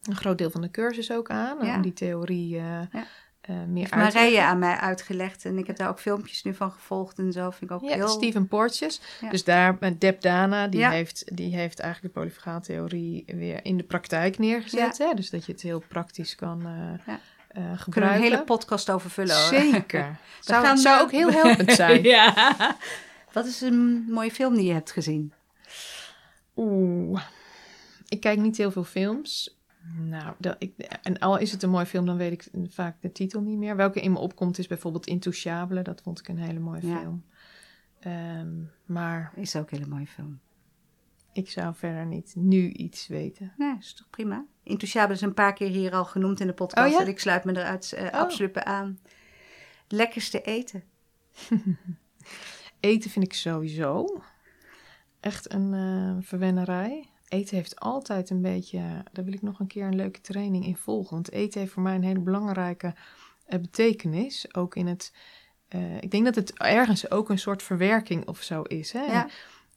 een groot deel van de cursus ook aan. Ja. Om die theorie uh, ja. uh, meer uit Marije aan mij uitgelegd. En ik heb daar ook filmpjes nu van gevolgd en zo. Vind ik ook ja, heel... Steven Portjes. Dus daar, Deb Dana, die, heeft, die heeft eigenlijk de polyfagaaltheorie weer in de praktijk neergezet. Hè? Dus dat je het heel praktisch kan uh, gebruiken. Kunnen we een hele podcast over vullen hoor. Zeker. <laughs> zou, gaan, zou ook heel helpend <laughs> zijn. ja. Wat is een mooie film die je hebt gezien? Oeh, ik kijk niet heel veel films. Nou, dat, ik, en al is het een mooie film, dan weet ik vaak de titel niet meer. Welke in me opkomt is bijvoorbeeld Intouchable. Dat vond ik een hele mooie film. Um, maar... Is ook een hele mooie film. Ik zou verder niet nu iets weten. Nee, is toch prima. Intouchable is een paar keer hier al genoemd in de podcast. Oh, ja? En ik sluit me eruit uh, absoluut aan. lekkerste eten? <laughs> eten vind ik sowieso echt een uh, verwennerij. Eten heeft altijd een beetje, daar wil ik nog een keer een leuke training in volgen. Want eten heeft voor mij een hele belangrijke uh, betekenis. Ook in het, uh, ik denk dat het ergens ook een soort verwerking of zo is. Hè? Ja.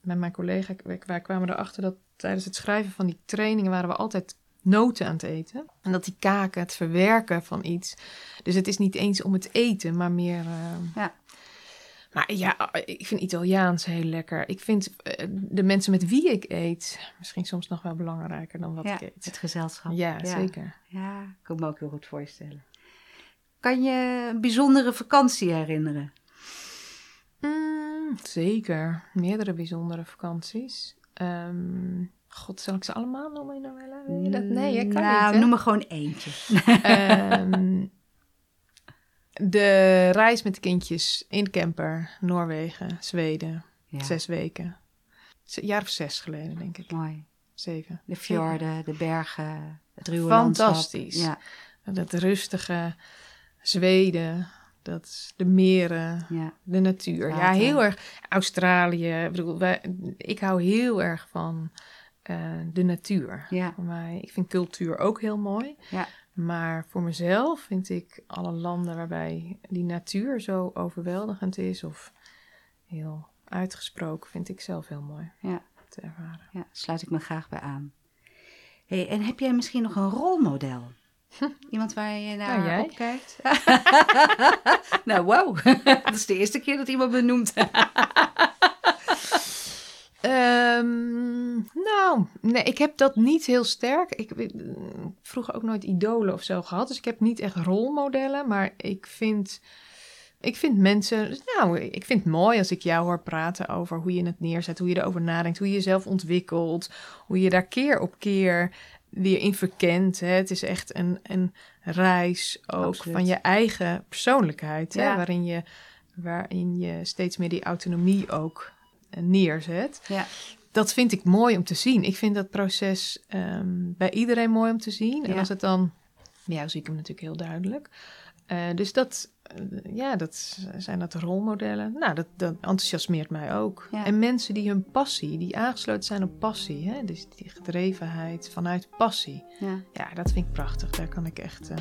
Met mijn collega, wij kwamen erachter dat tijdens het schrijven van die trainingen waren we altijd noten aan het eten. En dat die kaken, het verwerken van iets. Dus het is niet eens om het eten, maar meer. Uh, ja. Maar ja, ik vind Italiaans heel lekker. Ik vind uh, de mensen met wie ik eet misschien soms nog wel belangrijker dan wat ik eet. Het gezelschap. Ja, zeker. Ja, ik kan me ook heel goed voorstellen. Kan je een bijzondere vakantie herinneren? Mm, zeker. Meerdere bijzondere vakanties. Um, God, zal ik ze allemaal noemen, Noella? dat? Nee, ik kan nou, niet. noem er gewoon eentje. um, de reis met de kindjes in camper, Noorwegen, Zweden. Zes weken. Een jaar of zes geleden, denk ik. Mooi. Zeven. De fjorden, de bergen, het ruwe Fantastisch. Ja. Dat rustige Zweden, dat de meren, ja. de natuur. Ja, heel erg. Australië. Ik bedoel, wij, ik hou heel erg van uh, de natuur. Ja. Voor mij, ik vind cultuur ook heel mooi. Ja. Maar voor mezelf vind ik alle landen waarbij die natuur zo overweldigend is of heel uitgesproken, vind ik zelf heel mooi ja. te ervaren. Ja, sluit ik me graag bij aan. Hey, en heb jij misschien nog een rolmodel? <laughs> Iemand waar je naar <laughs> nou, opkijkt? nou, wow. dat is de eerste keer dat iemand me noemt. <laughs> Um, nou, nee, ik heb dat niet heel sterk. Ik heb vroeger ook nooit idolen of zo gehad. Dus ik heb niet echt rolmodellen. Maar ik vind, ik vind mensen. Nou, ik vind het mooi als ik jou hoor praten over hoe je het neerzet. Hoe je erover nadenkt. Hoe je jezelf ontwikkelt. Hoe je daar keer op keer weer in verkent. Hè. Het is echt een, een reis ook van je eigen persoonlijkheid. Hè, waarin, je, waarin je steeds meer die autonomie ook neerzet. Ja. Dat vind ik mooi om te zien. Ik vind dat proces ehm, bij iedereen mooi om te zien. En als het dan, ja, zie ik hem natuurlijk heel duidelijk. Uh, dus dat, eh, ja, dat zijn dat rolmodellen. Nou, dat, dat enthousiasmeert mij ook. En mensen die hun passie, die aangesloten zijn op passie, hè, dus die gedrevenheid vanuit passie. Ja, ja dat vind ik prachtig. Daar kan ik echt, uh,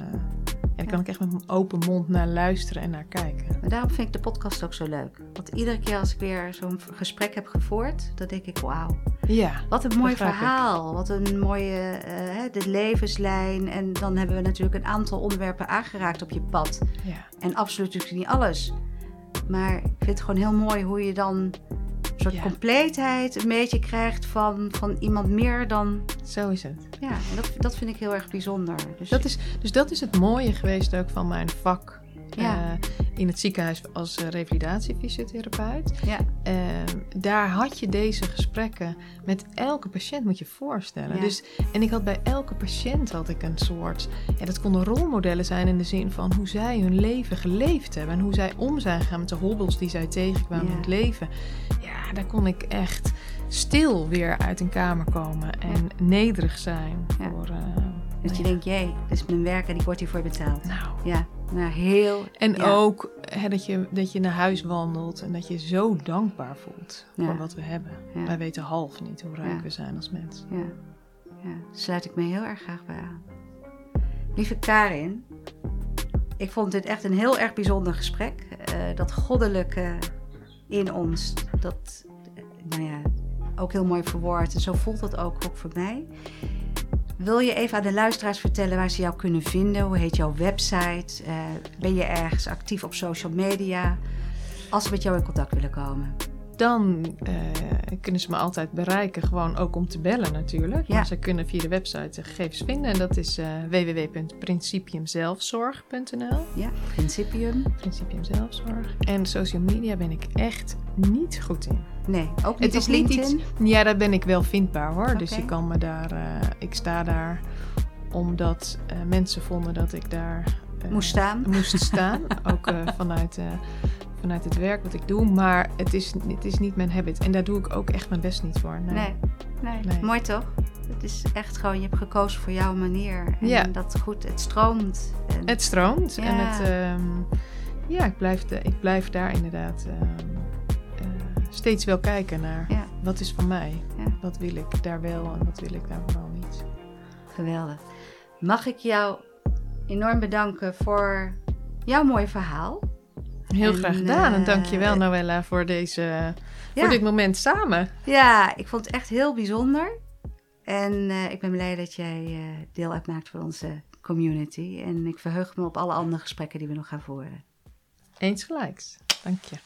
ja, daar kan ik echt met mijn open mond naar luisteren en naar kijken. Maar daarom vind ik de podcast ook zo leuk. Want iedere keer als ik weer zo'n gesprek heb gevoerd, dan denk ik, wauw. Ja, wat een mooi verhaal. Wat een mooie uh, de levenslijn. En dan hebben we natuurlijk een aantal onderwerpen aangeraakt op je pad. Ja. En absoluut natuurlijk niet alles. Maar ik vind het gewoon heel mooi hoe je dan een soort compleetheid een beetje krijgt van, van iemand meer dan. Zo is het. Ja, en dat, dat vind ik heel erg bijzonder. Dus dat is, dus dat is het mooie geweest ook van mijn vak ja. Eh, in het ziekenhuis als uh, revalidatiefysiotherapeut. Ja. Ehm, daar had je deze gesprekken met elke patiënt, moet je voorstellen. Dus, en ik had bij elke patiënt had ik een soort, ja, dat konden rolmodellen zijn in de zin van hoe zij hun leven geleefd hebben en hoe zij om zijn gegaan met de hobbels die zij tegenkwamen in het leven. Ja, daar kon ik echt stil weer uit een kamer komen en nederig zijn voor. Uh, dat je denkt, jee, dit is mijn werk en ik word hiervoor betaald. Nou, ja. Nou, heel. En ook hè, dat, je, dat je naar huis wandelt en dat je zo dankbaar voelt voor wat we hebben. Wij weten half niet hoe rijk we zijn als mens. Ja. ja, sluit ik me heel erg graag bij aan. Lieve Karin, ik vond dit echt een heel erg bijzonder gesprek. Uh, dat goddelijke in ons, dat, nou ja, ook heel mooi verwoord. En zo voelt dat ook, ook voor mij. Wil je even aan de luisteraars vertellen waar ze jou kunnen vinden? Hoe heet jouw website? Uh, ben je ergens actief op social media? Als ze met jou in contact willen komen. Dan uh, kunnen ze me altijd bereiken, gewoon ook om te bellen natuurlijk. Ja. Maar ze kunnen via de website de gegevens vinden. En dat is uh, www.principiumzelfzorg.nl. Ja, Principium. Principium Zelfzorg. En social media ben ik echt niet goed in. Nee, ook niet het is niet iets. Ja, daar ben ik wel vindbaar hoor. Dus je kan me daar. Uh, ik sta daar omdat uh, mensen vonden dat ik daar. Uh, moest staan. <laughs> Moest staan. ook vanuit, vanuit het werk wat ik doe. Maar het is, het is niet mijn habit. En daar doe ik ook echt mijn best niet voor. Nee. Nee. nee. Mooi toch? Het is echt gewoon, je hebt gekozen voor jouw manier. En ja. dat goed, het stroomt. En... Het stroomt. Ja. En het. Um, Ja, ik blijf, de, ik blijf daar inderdaad ehm, eh, steeds wel kijken naar wat is van mij. Wat wil ik daar wel en wat wil ik daar vooral niet. Geweldig. Mag ik jou enorm bedanken voor jouw mooie verhaal. Heel graag gedaan. En dankjewel uh, Noella voor, deze, voor dit moment samen. Ja, ik vond het echt heel bijzonder. En uh, ik ben blij dat jij uh, deel uitmaakt van onze community. En ik verheug me op alle andere gesprekken die we nog gaan voeren. Eens gelijks. Dank je.